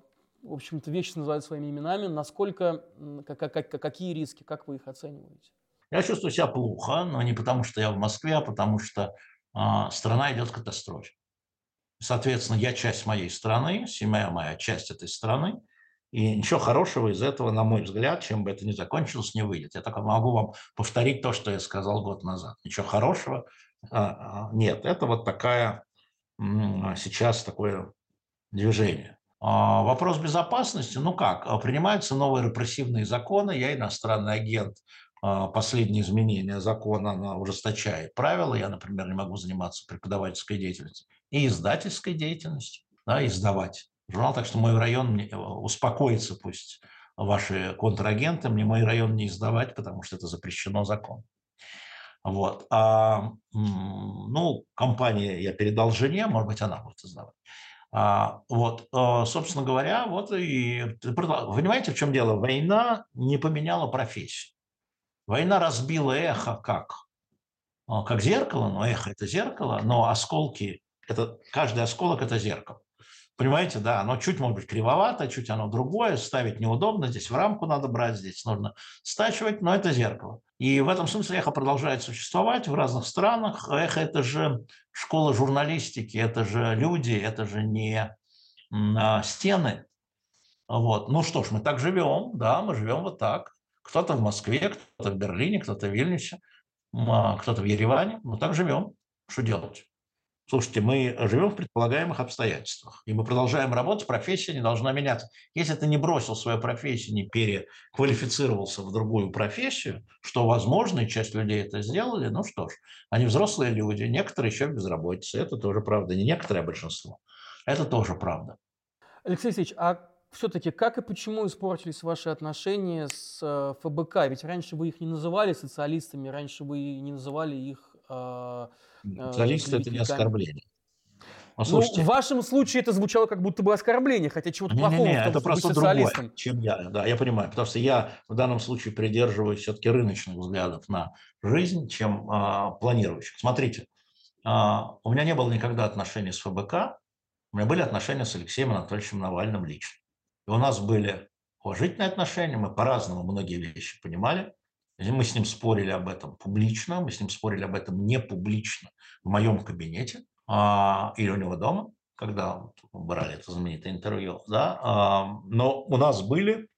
общем-то, вещи называют своими именами. Насколько, как, как, какие риски, как вы их оцениваете? Я чувствую себя плохо, но не потому, что я в Москве, а потому что страна идет к катастрофе. Соответственно, я часть моей страны, семья моя часть этой страны, и ничего хорошего из этого, на мой взгляд, чем бы это ни закончилось, не выйдет. Я только могу вам повторить то, что я сказал год назад. Ничего хорошего а, а, нет. Это вот такая сейчас такое движение. А, вопрос безопасности, ну как, принимаются новые репрессивные законы, я иностранный агент, последние изменения закона, она ужесточает правила, я, например, не могу заниматься преподавательской деятельностью и издательской деятельностью, да, издавать журнал, так что мой район э, успокоится, пусть ваши контрагенты, мне мой район не издавать, потому что это запрещено законом. Вот. А, ну, компания я передал жене, может быть, она будет издавать. А, вот, а, собственно говоря, вот и... Понимаете, в чем дело? Война не поменяла профессию. Война разбила эхо как? Как зеркало, но эхо – это зеркало, но осколки – это каждый осколок – это зеркало. Понимаете, да, оно чуть, может быть, кривовато, чуть оно другое, ставить неудобно, здесь в рамку надо брать, здесь нужно стачивать, но это зеркало. И в этом смысле эхо продолжает существовать в разных странах. Эхо – это же школа журналистики, это же люди, это же не а, стены. Вот. Ну что ж, мы так живем, да, мы живем вот так. Кто-то в Москве, кто-то в Берлине, кто-то в Вильнюсе, а, кто-то в Ереване. Мы так живем. Что делать? Слушайте, мы живем в предполагаемых обстоятельствах, и мы продолжаем работать, профессия не должна меняться. Если ты не бросил свою профессию, не переквалифицировался в другую профессию, что возможно, и часть людей это сделали, ну что ж, они взрослые люди, некоторые еще в безработице, это тоже правда, не некоторые, а большинство. Это тоже правда. Алексей Алексеевич, а все-таки как и почему испортились ваши отношения с э, ФБК? Ведь раньше вы их не называли социалистами, раньше вы не называли их э, Социалист – это не оскорбление. Ну, ну, в вашем случае это звучало как будто бы оскорбление, хотя чего-то не, плохого не, не, в том, это просто другое, чем я. Да, я понимаю, потому что я в данном случае придерживаюсь все-таки рыночных взглядов на жизнь, чем а, планирующих. Смотрите, а, у меня не было никогда отношений с ФБК, у меня были отношения с Алексеем Анатольевичем Навальным лично. И у нас были уважительные отношения, мы по-разному многие вещи понимали. Мы с ним спорили об этом публично, мы с ним спорили об этом не публично в моем кабинете а, или у него дома, когда брали это знаменитое интервью. Да? А, но у нас были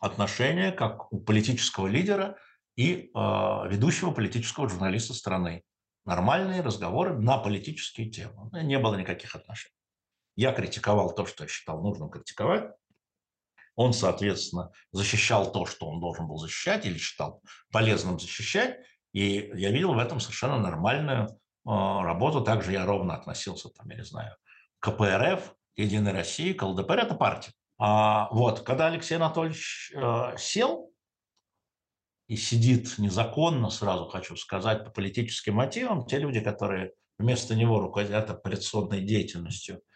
отношения как у политического лидера и а, ведущего политического журналиста страны. Нормальные разговоры на политические темы. Не было никаких отношений. Я критиковал то, что я считал нужным критиковать. Он, соответственно, защищал то, что он должен был защищать или считал полезным защищать. И я видел в этом совершенно нормальную э, работу. Также я ровно относился, там, я не знаю, к КПРФ, Единой России, к ЛДПР – это партия. А вот, когда Алексей Анатольевич э, сел и сидит незаконно, сразу хочу сказать, по политическим мотивам, те люди, которые вместо него руководят операционной деятельностью –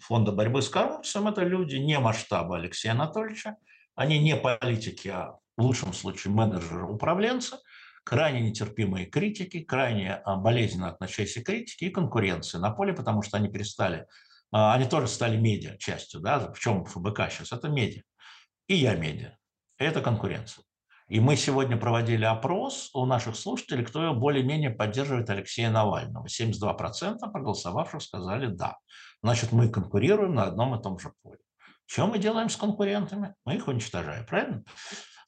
фонда борьбы с коррупцией, это люди не масштаба Алексея Анатольевича, они не политики, а в лучшем случае менеджеры, управленцы, крайне нетерпимые критики, крайне а, болезненно относящиеся критики и конкуренции на поле, потому что они перестали, а, они тоже стали медиа частью, да, в чем ФБК сейчас, это медиа. И я медиа. Это конкуренция. И мы сегодня проводили опрос у наших слушателей, кто более-менее поддерживает Алексея Навального. 72% проголосовавших сказали «да». Значит, мы конкурируем на одном и том же поле. Что мы делаем с конкурентами? Мы их уничтожаем, правильно?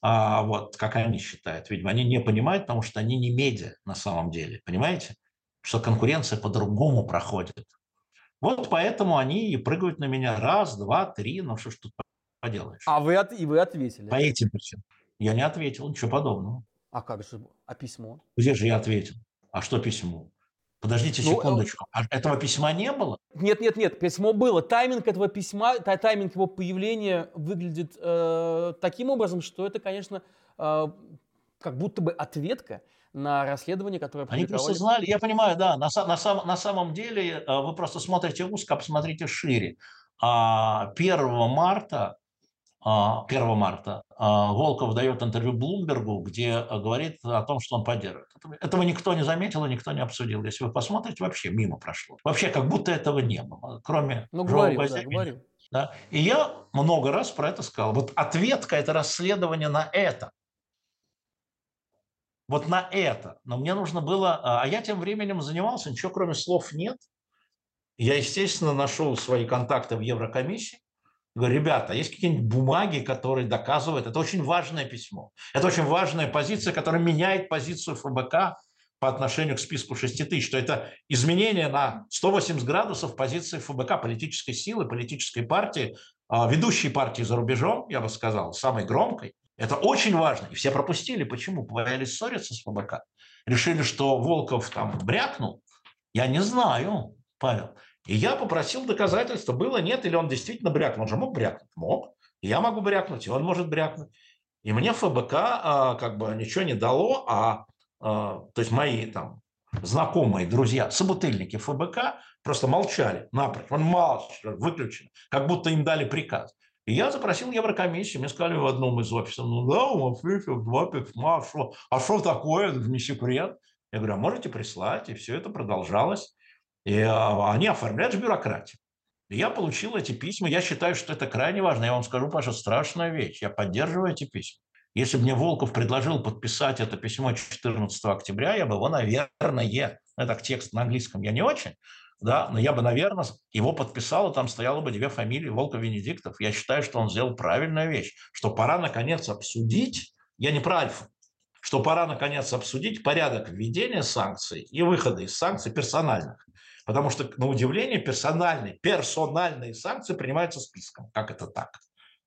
А, вот, как они считают. Видимо, они не понимают, потому что они не медиа на самом деле. Понимаете? Что конкуренция по-другому проходит. Вот поэтому они и прыгают на меня раз, два, три. Ну что ж тут поделаешь. А вы, от... и вы ответили. По этим причинам. Я не ответил, ничего подобного. А как же? А письмо? Где же я ответил? А что письмо? Подождите ну, секундочку. А этого письма не было? Нет, нет, нет. Письмо было. Тайминг этого письма, тайминг его появления выглядит э, таким образом, что это, конечно, э, как будто бы ответка на расследование, которое Они просто знали, я понимаю, да, на, на, сам, на самом деле э, вы просто смотрите узко, а посмотрите шире. 1 а, марта 1 а, марта, а, Волков дает интервью Блумбергу, где а, говорит о том, что он поддерживает. Этого никто не заметил и никто не обсудил. Если вы посмотрите, вообще мимо прошло. Вообще как будто этого не было. Кроме ну, говорил, да. Да? И я много раз про это сказал. Вот ответка – это расследование на это. Вот на это. Но мне нужно было... А, а я тем временем занимался, ничего кроме слов нет. Я, естественно, нашел свои контакты в Еврокомиссии. Говорю, ребята, есть какие-нибудь бумаги, которые доказывают, это очень важное письмо, это очень важная позиция, которая меняет позицию ФБК по отношению к списку 6 тысяч, что это изменение на 180 градусов позиции ФБК, политической силы, политической партии, а, ведущей партии за рубежом, я бы сказал, самой громкой. Это очень важно. И все пропустили. Почему? Боялись ссориться с ФБК. Решили, что Волков там брякнул. Я не знаю, Павел. И я попросил доказательства, было, нет, или он действительно брякнул. Он же мог брякнуть? Мог. Я могу брякнуть, и он может брякнуть. И мне ФБК а, как бы ничего не дало, а а, то есть мои там знакомые, друзья, собутыльники ФБК просто молчали напрочь. Он молчал, выключен, как будто им дали приказ. И я запросил Еврокомиссию, мне сказали в одном из офисов, ну да, у вас два письма, а что, а что такое, это не секрет. Я говорю, а можете прислать, и все это продолжалось. И а, они оформляют бюрократию. И я получил эти письма, я считаю, что это крайне важно. Я вам скажу, Паша, страшная вещь. Я поддерживаю эти письма. Если бы мне Волков предложил подписать это письмо 14 октября, я бы его, наверное, это текст на английском я не очень, да, но я бы, наверное, его подписал, и там стояло бы две фамилии Волков Венедиктов. Я считаю, что он сделал правильную вещь, что пора, наконец, обсудить, я не про Альфа, что пора, наконец, обсудить порядок введения санкций и выхода из санкций персональных. Потому что, на удивление, персональные, персональные санкции принимаются списком. Как это так?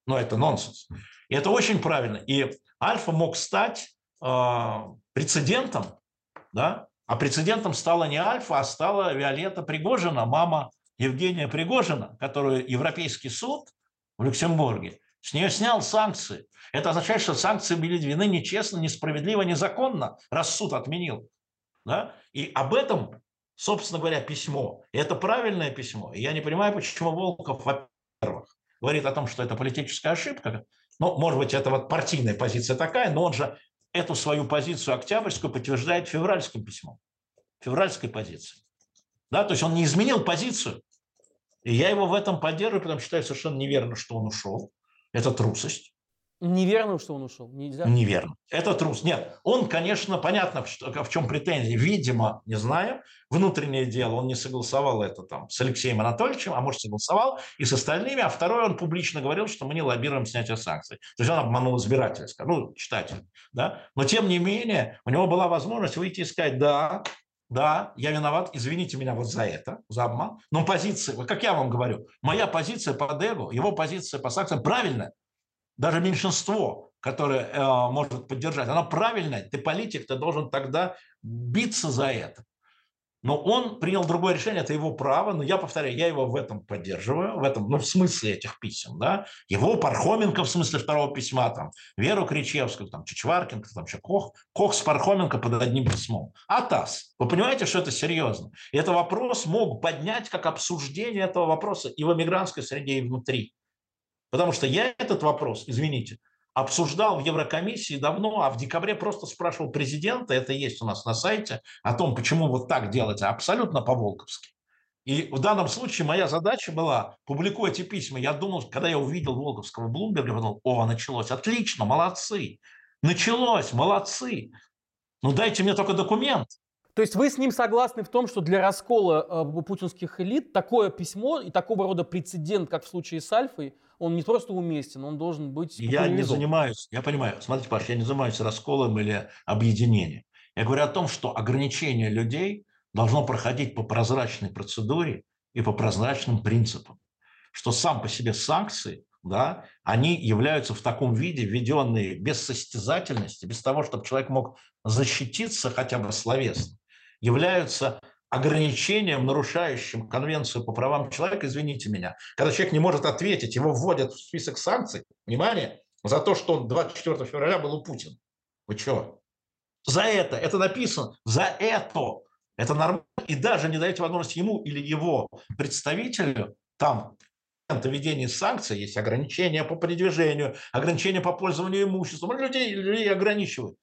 Но это нонсенс. И это очень правильно. И Альфа мог стать э, прецедентом, да? а прецедентом стала не Альфа, а стала Виолетта Пригожина, мама Евгения Пригожина, которую Европейский суд в Люксембурге с нее снял санкции. Это означает, что санкции были вины нечестно, несправедливо, незаконно, раз суд отменил. Да? И об этом, собственно говоря, письмо. И это правильное письмо. И я не понимаю, почему Волков, во-первых, говорит о том, что это политическая ошибка, ну, может быть, это вот партийная позиция такая, но он же эту свою позицию октябрьскую подтверждает февральским письмом, февральской позицией. Да, то есть он не изменил позицию. И я его в этом поддерживаю, потому что считаю совершенно неверно, что он ушел. Это трусость. Неверно, что он ушел. Нельзя. Неверно. Это трус. Нет, он, конечно, понятно, в чем претензии. Видимо, не знаю, внутреннее дело, он не согласовал это там с Алексеем Анатольевичем, а может согласовал и с остальными. А второй, он публично говорил, что мы не лоббируем снятие санкций. То есть он обманул избирателя, ну, читателя. Да? Но тем не менее, у него была возможность выйти и сказать, да, да, я виноват, извините меня вот за это, за обман. Но позиция, как я вам говорю, моя позиция по Дегу, его позиция по санкциям правильная даже меньшинство, которое э, может поддержать, оно правильное. Ты политик, ты должен тогда биться за это. Но он принял другое решение, это его право, но я повторяю, я его в этом поддерживаю, в этом, ну, в смысле этих писем, да, его Пархоменко в смысле второго письма, там, Веру Кричевскую, там, Чичваркинка, там, еще Кох, Кох с Пархоменко под одним письмом. А ТАСС, вы понимаете, что это серьезно? И это вопрос мог поднять как обсуждение этого вопроса и в эмигрантской среде, и внутри. Потому что я этот вопрос, извините, обсуждал в Еврокомиссии давно, а в декабре просто спрашивал президента, это есть у нас на сайте, о том, почему вот так делать, абсолютно по-волковски. И в данном случае моя задача была, публикуя эти письма, я думал, когда я увидел Волковского в Блумберге, я подумал, о, началось, отлично, молодцы, началось, молодцы. Ну дайте мне только документ. То есть вы с ним согласны в том, что для раскола э, путинских элит такое письмо и такого рода прецедент, как в случае с Альфой, он не просто уместен, он должен быть Я не занимаюсь, я понимаю, смотрите, Паш, я не занимаюсь расколом или объединением. Я говорю о том, что ограничение людей должно проходить по прозрачной процедуре и по прозрачным принципам. Что сам по себе санкции, да, они являются в таком виде, введенные без состязательности, без того, чтобы человек мог защититься хотя бы словесно являются ограничением, нарушающим Конвенцию по правам человека, извините меня. Когда человек не может ответить, его вводят в список санкций, внимание, за то, что он 24 февраля был у Путина. Вы что? За это, это написано, за это. Это нормально. И даже не даете возможность ему или его представителю там ведения санкций есть ограничения по передвижению, ограничения по пользованию имуществом. Людей, людей ограничивают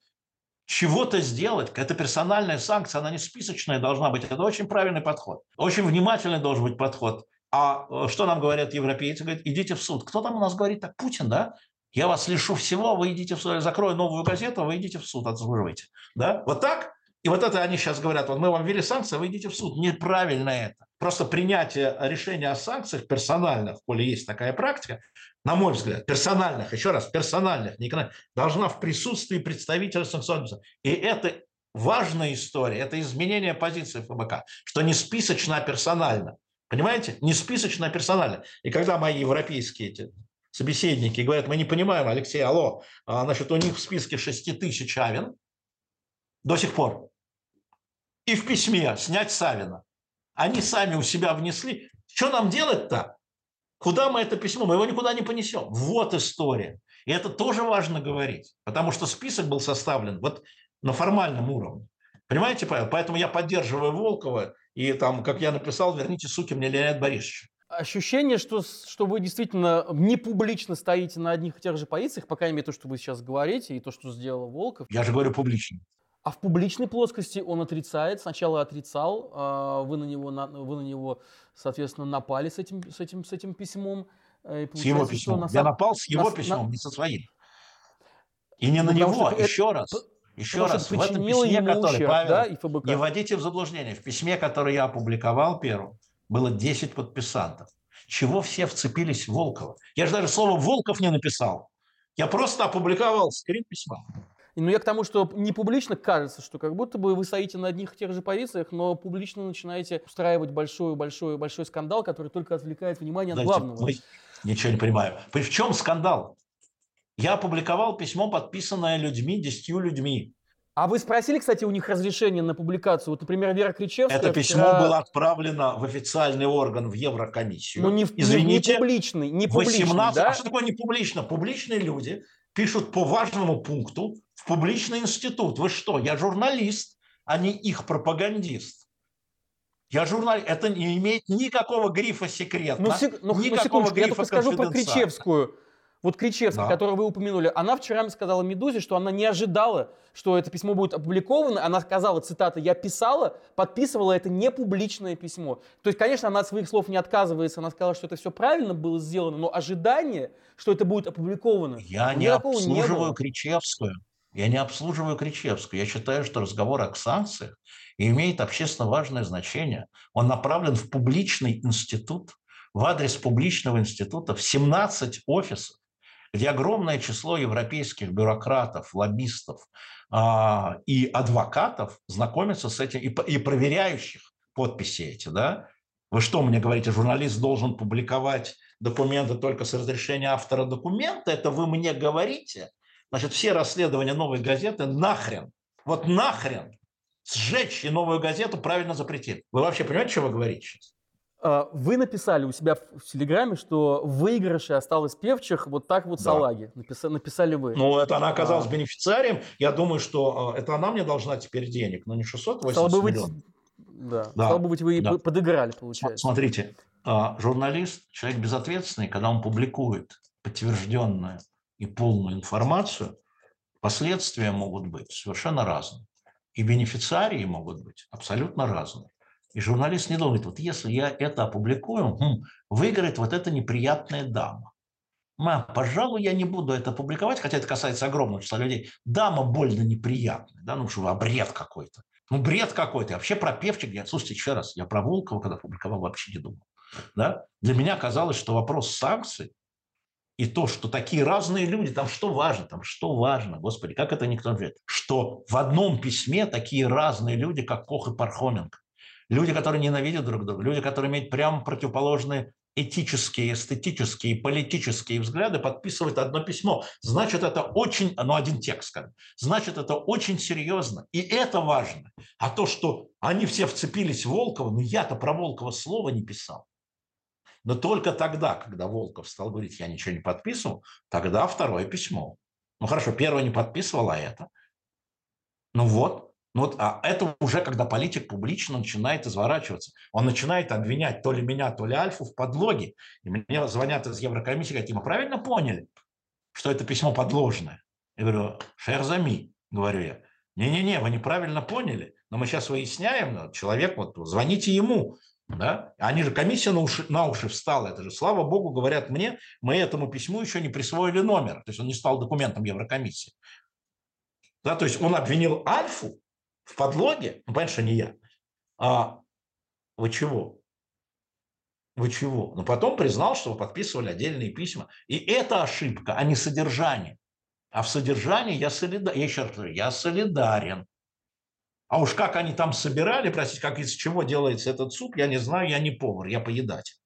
чего-то сделать. Это персональная санкция, она не списочная должна быть. Это очень правильный подход. Очень внимательный должен быть подход А э, что нам говорят европейцы? Говорят, идите в суд. Кто там у нас говорит так? Путин, да? Я вас лишу всего, вы идите в суд. Закрою новую газету, вы идите в суд, отслуживайте. Да? Вот так? И вот это они сейчас говорят, вот мы вам ввели санкции, вы идите в суд. Неправильно это. Просто принятие решения о санкциях персональных, поле есть такая практика, на мой взгляд, персональных, еще раз, персональных, должна в присутствии представителя санкционного И это важная история, это изменение позиции ФБК, что не списочно, а персонально. Понимаете? Не списочно, а персонально. И когда мои европейские эти собеседники говорят, мы не понимаем, Алексей, алло, а, значит, у них в списке 6 тысяч Авен до сих пор. И в письме снять Савина. Они сами у себя внесли. Что нам делать-то? Куда мы это письмо? Мы его никуда не понесем. Вот история. И это тоже важно говорить, потому что список был составлен вот на формальном уровне. Понимаете, Павел? Поэтому я поддерживаю Волкова, и там, как я написал, верните, суки, мне Леонид Борисович. Ощущение, что, что вы действительно не публично стоите на одних и тех же позициях, по крайней мере, то, что вы сейчас говорите, и то, что сделал Волков. Я же говорю публично. А в публичной плоскости он отрицает, сначала отрицал, а, вы на него, вы на него соответственно, напали с этим, с этим, с этим письмом. Э, с его письмом. На Я напал с его на, письмом, на... не со своим. И не на него, еще это, раз. Еще раз, в этом письме, которое, ущерб, Павел, да, и ФБК. не вводите в заблуждение, в письме, которое я опубликовал первым, было 10 подписантов. Чего все вцепились в Волкова? Я же даже слово «Волков» не написал. Я просто опубликовал скрин письма. Но ну, я к тому, что не публично кажется, что как будто бы вы стоите на одних и тех же позициях, но публично начинаете устраивать большой-большой-большой скандал, который только отвлекает внимание Знаете, от главного. Ничего не понимаю. В чем скандал? Я опубликовал письмо, подписанное людьми, десятью людьми. А вы спросили, кстати, у них разрешение на публикацию? Вот, например, Вера Кричевская... Это письмо вчера... было отправлено в официальный орган, в Еврокомиссию. Ну, не, Извините, не публичный, не публичный, 18... да? А что такое не публично? Публичные люди пишут по важному пункту в публичный институт. Вы что, я журналист, а не их пропагандист. Я журналист. Это не имеет никакого грифа секретно, ну, сек... ну, никакого ну, грифа я скажу про Кричевскую. Вот Кричевская, да. которую вы упомянули, она вчера сказала Медузе, что она не ожидала, что это письмо будет опубликовано. Она сказала, цитата, «Я писала, подписывала это не публичное письмо». То есть, конечно, она от своих слов не отказывается. Она сказала, что это все правильно было сделано, но ожидание, что это будет опубликовано, Я не обслуживаю не Кричевскую. Я не обслуживаю Кричевскую. Я считаю, что разговор о санкциях имеет общественно важное значение. Он направлен в публичный институт, в адрес публичного института, в 17 офисов где огромное число европейских бюрократов, лоббистов а, и адвокатов знакомятся с этим и, и проверяющих подписи эти, да? Вы что мне говорите, журналист должен публиковать документы только с разрешения автора документа? Это вы мне говорите? Значит, все расследования новой газеты нахрен, вот нахрен сжечь и новую газету правильно запретить. Вы вообще понимаете, что вы говорите сейчас? А, вы написали у себя в Телеграме, что в выигрыше осталось певчих вот так вот да. салаги. Написали, написали вы. Ну, это она оказалась а... бенефициарием. Я думаю, что а, это она мне должна теперь денег, но не 680 Стало бы миллионов. Быть, да. да. Стало бы быть, вы да. подыграли, получается. Смотрите, журналист, человек безответственный, когда он публикует подтвержденную и полную информацию, последствия могут быть совершенно разные. И бенефициарии могут быть абсолютно разные. И журналист не думает, вот если я это опубликую, хм, выиграет вот эта неприятная дама. Ма, пожалуй, я не буду это публиковать, хотя это касается огромного числа людей. Дама больно неприятная, да, ну что, а бред какой-то. Ну, бред какой-то. Вообще про певчик, я, слушайте, еще раз, я про Волкова, когда публиковал, вообще не думал. Да? Для меня казалось, что вопрос санкций и то, что такие разные люди, там что важно, там что важно, господи, как это никто не знает, что в одном письме такие разные люди, как Кох и Пархоменко, Люди, которые ненавидят друг друга, люди, которые имеют прямо противоположные этические, эстетические, политические взгляды, подписывают одно письмо. Значит, это очень, ну, один текст, скажем. Значит, это очень серьезно. И это важно. А то, что они все вцепились в Волкова, ну, я-то про Волкова слова не писал. Но только тогда, когда Волков стал говорить, я ничего не подписывал, тогда второе письмо. Ну, хорошо, первое не подписывал, а это. Ну вот, ну вот, а это уже когда политик публично начинает изворачиваться. Он начинает обвинять то ли меня, то ли Альфу в подлоге. И мне звонят из Еврокомиссии, говорят, мы правильно поняли, что это письмо подложное? Я говорю, шерзами, говорю я. Не-не-не, вы неправильно поняли, но мы сейчас выясняем, человек, вот звоните ему, Да? Они же, комиссия на уши, на уши встала. Это же, слава богу, говорят мне, мы этому письму еще не присвоили номер. То есть он не стал документом Еврокомиссии. Да, то есть он обвинил Альфу в подлоге, ну, понятно, что не я. А вы чего? Вы чего? Но потом признал, что вы подписывали отдельные письма. И это ошибка, а не содержание. А в содержании я солидарен. Я еще раз говорю, я солидарен. А уж как они там собирали, простите, как из чего делается этот суп, я не знаю, я не повар, я поедать.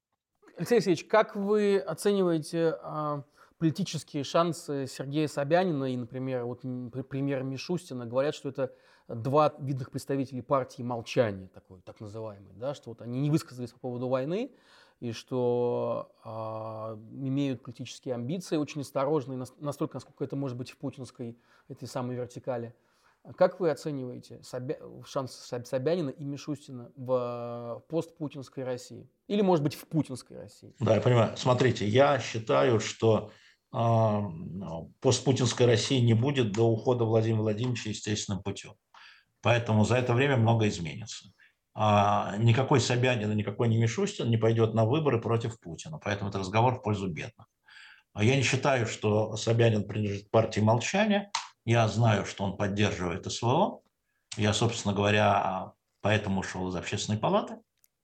Алексей Алексеевич, как вы оцениваете а, политические шансы Сергея Собянина и, например, вот премьера Мишустина? Говорят, что это два видных представителей партии молчания, такой, так называемый, да, что вот они не высказались по поводу войны, и что э, имеют политические амбиции, очень осторожные, настолько, насколько это может быть в путинской этой самой вертикали. Как вы оцениваете Собя... шансы Собянина и Мишустина в постпутинской России? Или, может быть, в путинской России? Да, я понимаю. Смотрите, я считаю, что э, постпутинской России не будет до ухода Владимира Владимировича естественным путем. Поэтому за это время много изменится. А никакой Собянин и никакой не Мишустин не пойдет на выборы против Путина. Поэтому это разговор в пользу бедных. А я не считаю, что Собянин принадлежит партии молчания. Я знаю, что он поддерживает СВО. Я, собственно говоря, поэтому ушел из общественной палаты.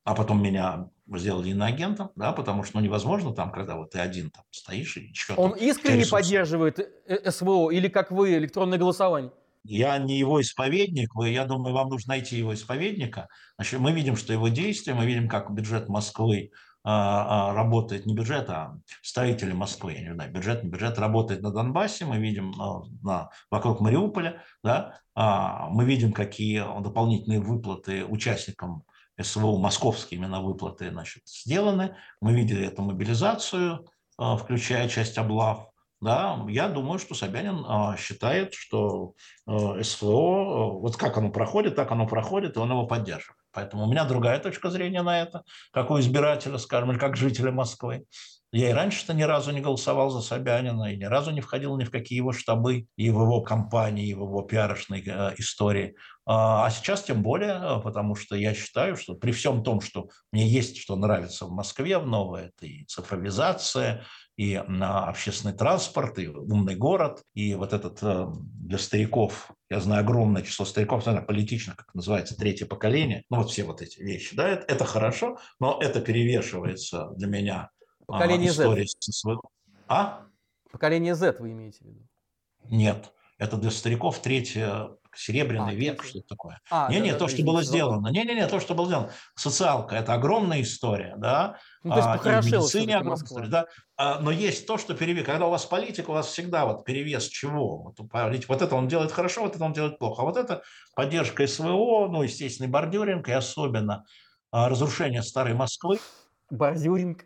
А потом меня сделали иноагентом, да, потому что ну, невозможно там, когда вот ты один там стоишь и что-то... Он искренне поддерживает э, СВО или, как вы, электронное голосование? Я не его исповедник, вы, я думаю, вам нужно найти его исповедника. Значит, мы видим, что его действия, мы видим, как бюджет Москвы а, а, работает, не бюджет, а строители Москвы, я не знаю, бюджет, не бюджет работает на Донбассе, мы видим а, на, вокруг Мариуполя, да, мы видим, какие дополнительные выплаты участникам СВО, московские именно выплаты, значит, сделаны, мы видели эту мобилизацию, включая часть облав, да, я думаю, что Собянин а, считает, что а, СВО, вот как оно проходит, так оно проходит, и он его поддерживает. Поэтому у меня другая точка зрения на это, как у избирателя, скажем, или как жителя Москвы. Я и раньше-то ни разу не голосовал за Собянина, и ни разу не входил ни в какие его штабы, и в его кампании, и в его пиарочной э, истории. А, а сейчас тем более, э, потому что я считаю, что при всем том, что мне есть что нравится в Москве в новое, это и цифровизация, и на общественный транспорт, и умный город, и вот этот э, для стариков, я знаю огромное число стариков, наверное, политично, как называется, третье поколение, ну вот все вот эти вещи, да, это, это хорошо, но это перевешивается для меня а, Поколение история Z. А? Поколение Z вы имеете в виду? Нет, это для стариков третье серебряный а, век, что-то такое. А, не, да, не, да, то, да, что было сделано. Не, не, не, то, что было сделано. Социалка – это огромная история, да. Ну, то есть а, в медицине огромная история, да. А, но есть то, что перевес. Когда у вас политика, у вас всегда вот перевес чего? Вот, вот это он делает хорошо, вот это он делает плохо. А вот это поддержка СВО, ну, естественно, бордюринг, и особенно а, разрушение старой Москвы. Бордюринг.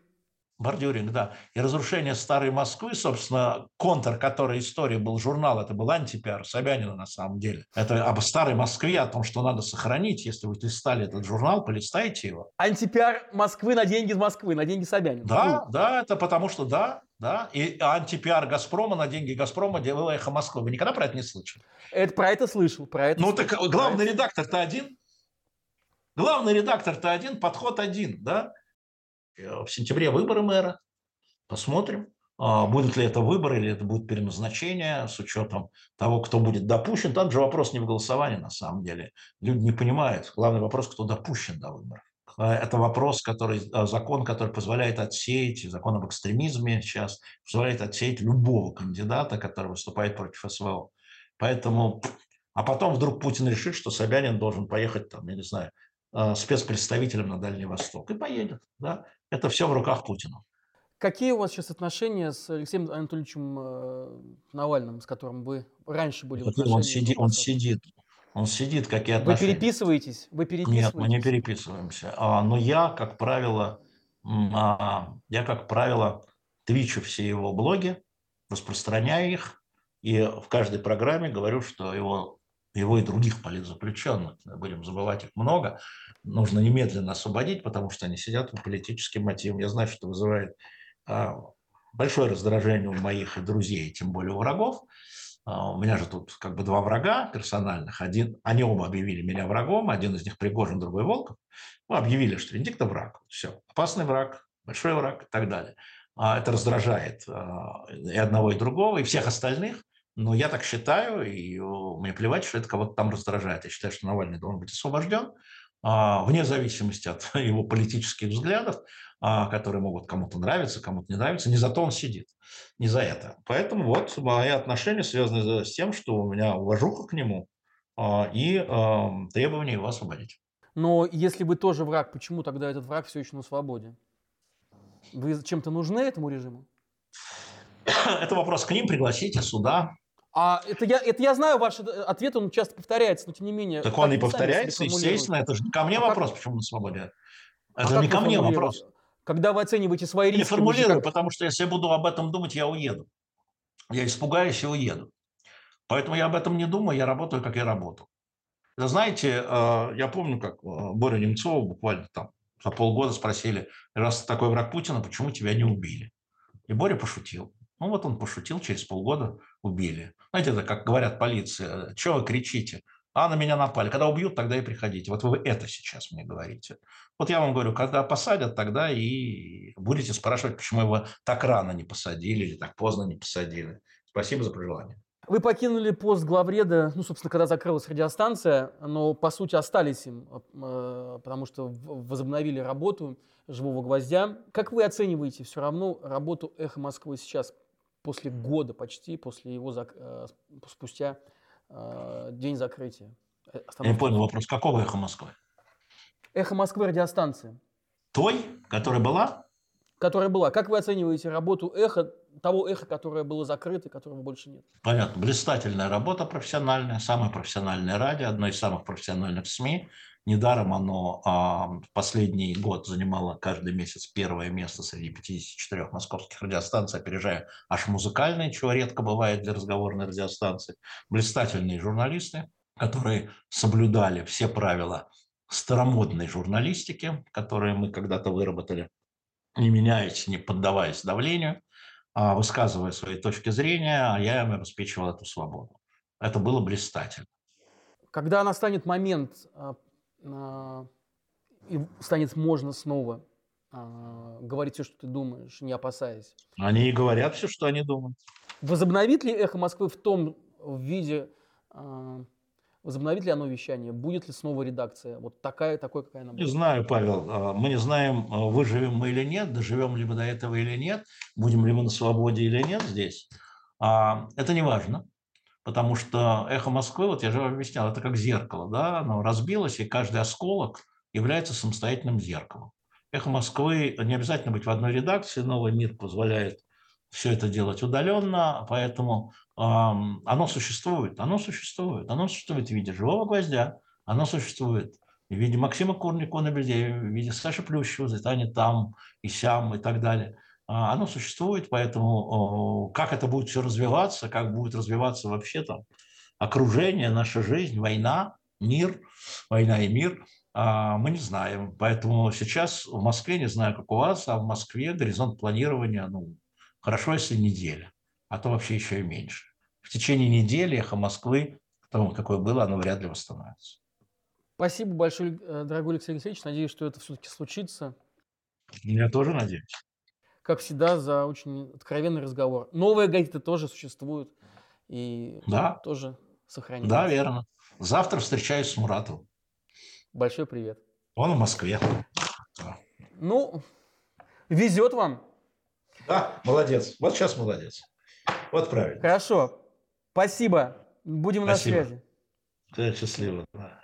Бордюринг, да. И разрушение старой Москвы, собственно, контр, который истории был журнал, это был антипиар Собянина на самом деле. Это об старой Москве, о том, что надо сохранить. Если вы листали этот журнал, полистайте его. Антипиар Москвы на деньги Москвы, на деньги Собянина. Да, ну. да, это потому что да, да. И антипиар Газпрома на деньги Газпрома делала эхо Москвы. Вы никогда про это не слышали? Это, про это слышал, про это Ну слышал. так главный редактор-то один. Главный редактор-то один, подход один, да? Э, в сентябре выборы мэра. Посмотрим, а, будут ли это выборы или это будет переназначение с учетом того, кто будет допущен. Там же вопрос не в голосовании на самом деле. Люди не понимают. Главный вопрос, кто допущен до выборов. А, это вопрос, который, а, закон, который позволяет отсеять, закон об экстремизме сейчас, позволяет отсеять любого кандидата, который выступает против СВО. Поэтому, а потом вдруг Путин решит, что Собянин должен поехать, там, я не знаю, спецпредставителем на Дальний Восток. И поедет. Да? Это все в руках Путина. Какие у вас сейчас отношения с Алексеем Анатольевичем э, Навальным, с которым вы раньше были в Он сидит, он сидит, он сидит, какие отношения. Вы переписываетесь? Вы переписываетесь? Нет, мы не переписываемся. А, но я, как правило, а, я, как правило, твичу все его блоги, распространяю их, и в каждой программе говорю, что его его и других политзаключенных, будем забывать их много, нужно немедленно освободить, потому что они сидят по политическим мотивам. Я знаю, что вызывает а, большое раздражение у моих друзей, тем более у врагов. а, у меня же тут как бы два врага персональных. Один, они оба объявили меня врагом, один из них Пригожин, другой Волков. Мы объявили, что Венедикт – враг. Все, опасный враг, большой враг и так далее. А это раздражает и одного, и другого, и всех остальных. Но я так считаю, и мне плевать, что это кого-то там раздражает. Я считаю, что Навальный должен быть освобожден, вне зависимости от его политических взглядов. А, которые могут кому-то нравиться, кому-то не нравиться. Не за то он сидит, не за это. Поэтому вот мои отношения связаны с тем, что у меня уважуха к нему а, и требование его освободить. Но если вы тоже враг, почему тогда этот враг все еще на свободе? Вы чем-то нужны этому режиму? Это вопрос к ним, пригласите сюда. А это я, это я знаю, ваш ответ, он часто повторяется, но тем не менее. Так он и повторяется, естественно, это же не ко мне а вопрос, как... почему на свободе. А это а не ко мне вопрос. Когда вы оцениваете свои риски... Не формулирую, как... потому что если я буду об этом думать, я уеду. Я испугаюсь и уеду. Поэтому я об этом не думаю, я работаю, как я работал. Вы знаете, э, я помню, как э, Боря Немцова буквально там за полгода спросили, раз ты такой враг Путина, почему тебя не убили? И Боря пошутил. Ну вот он пошутил, через полгода убили. Знаете, это как говорят полиция, что вы кричите? а на меня напали. Когда убьют, тогда и приходите. Вот вы это сейчас мне говорите. Вот я вам говорю, когда посадят, тогда и будете спрашивать, почему его так рано не посадили или так поздно не посадили. Спасибо за пожелание. Вы покинули пост главреда, ну, собственно, когда закрылась радиостанция, но, по сути, остались им, э, потому что возобновили работу «Живого гвоздя». Как вы оцениваете все равно работу «Эхо Москвы» сейчас, после года почти, после его, э, спустя Э, день закрытия. Э, Я не понял вопрос. Какого «Эхо Москвы»? «Эхо Москвы» радиостанции. Той, которая была? Которая была. Как вы оцениваете работу «Эхо», того «Эхо», которое было закрыто, которого больше нет? Понятно. Блистательная работа профессиональная, самое профессиональное радио, одно из самых профессиональных СМИ. Недаром оно а, последний год занимало каждый месяц первое место среди 54 московских радиостанций, опережая аж музыкальные, чего редко бывает для разговорной радиостанции. Блистательные журналисты, которые соблюдали все правила старомодной журналистики, которые мы когда-то выработали, не меняясь, не поддаваясь давлению, а высказывая свои точки зрения, а я им обеспечивал эту свободу. Это было блистательно. Когда настанет момент а, и станет можно снова а, говорить все, что ты думаешь, не опасаясь. Они и говорят все, что они думают. Возобновит ли «Эхо Москвы» в том виде, а, возобновит ли оно вещание? Будет ли снова редакция? Вот такая, такой, какая она будет? Не знаю, Павел. Мы не знаем, выживем мы или нет, доживем ли мы до этого или нет, будем ли мы на свободе или нет здесь. Это не важно потому что эхо Москвы, вот я же объяснял, это как зеркало, да, оно разбилось, и каждый осколок является самостоятельным зеркалом. Эхо Москвы не обязательно быть в одной редакции, новый мир позволяет все это делать удаленно, поэтому э, оно существует, оно существует, оно существует в виде живого гвоздя, оно существует в виде Максима Курникова на Бельдееве, в виде Саши Плющева, Зайтани там и сям и так далее. А, оно существует, поэтому как это будет все развиваться, как будет развиваться вообще там окружение, наша жизнь, война, мир, война и мир, а, мы не знаем. Поэтому сейчас в Москве, не знаю, как у вас, а в Москве горизонт планирования, ну, хорошо, если неделя, а то вообще еще и меньше. В течение недели эхо Москвы, тому, какое было, оно вряд ли восстановится. Спасибо большое, э, дорогой Алексей Алексеевич. Надеюсь, что это все-таки случится. Я тоже надеюсь как всегда, за очень откровенный разговор. Новая газета тоже существует и да. тоже сохраняется. Да, верно. Завтра встречаюсь с Муратовым. Большой привет. Он в Москве. Ну, везет вам. Да, молодец. Вот сейчас молодец. Вот правильно. Хорошо. Спасибо. Будем Спасибо. на связи. Ты счастливо. Да.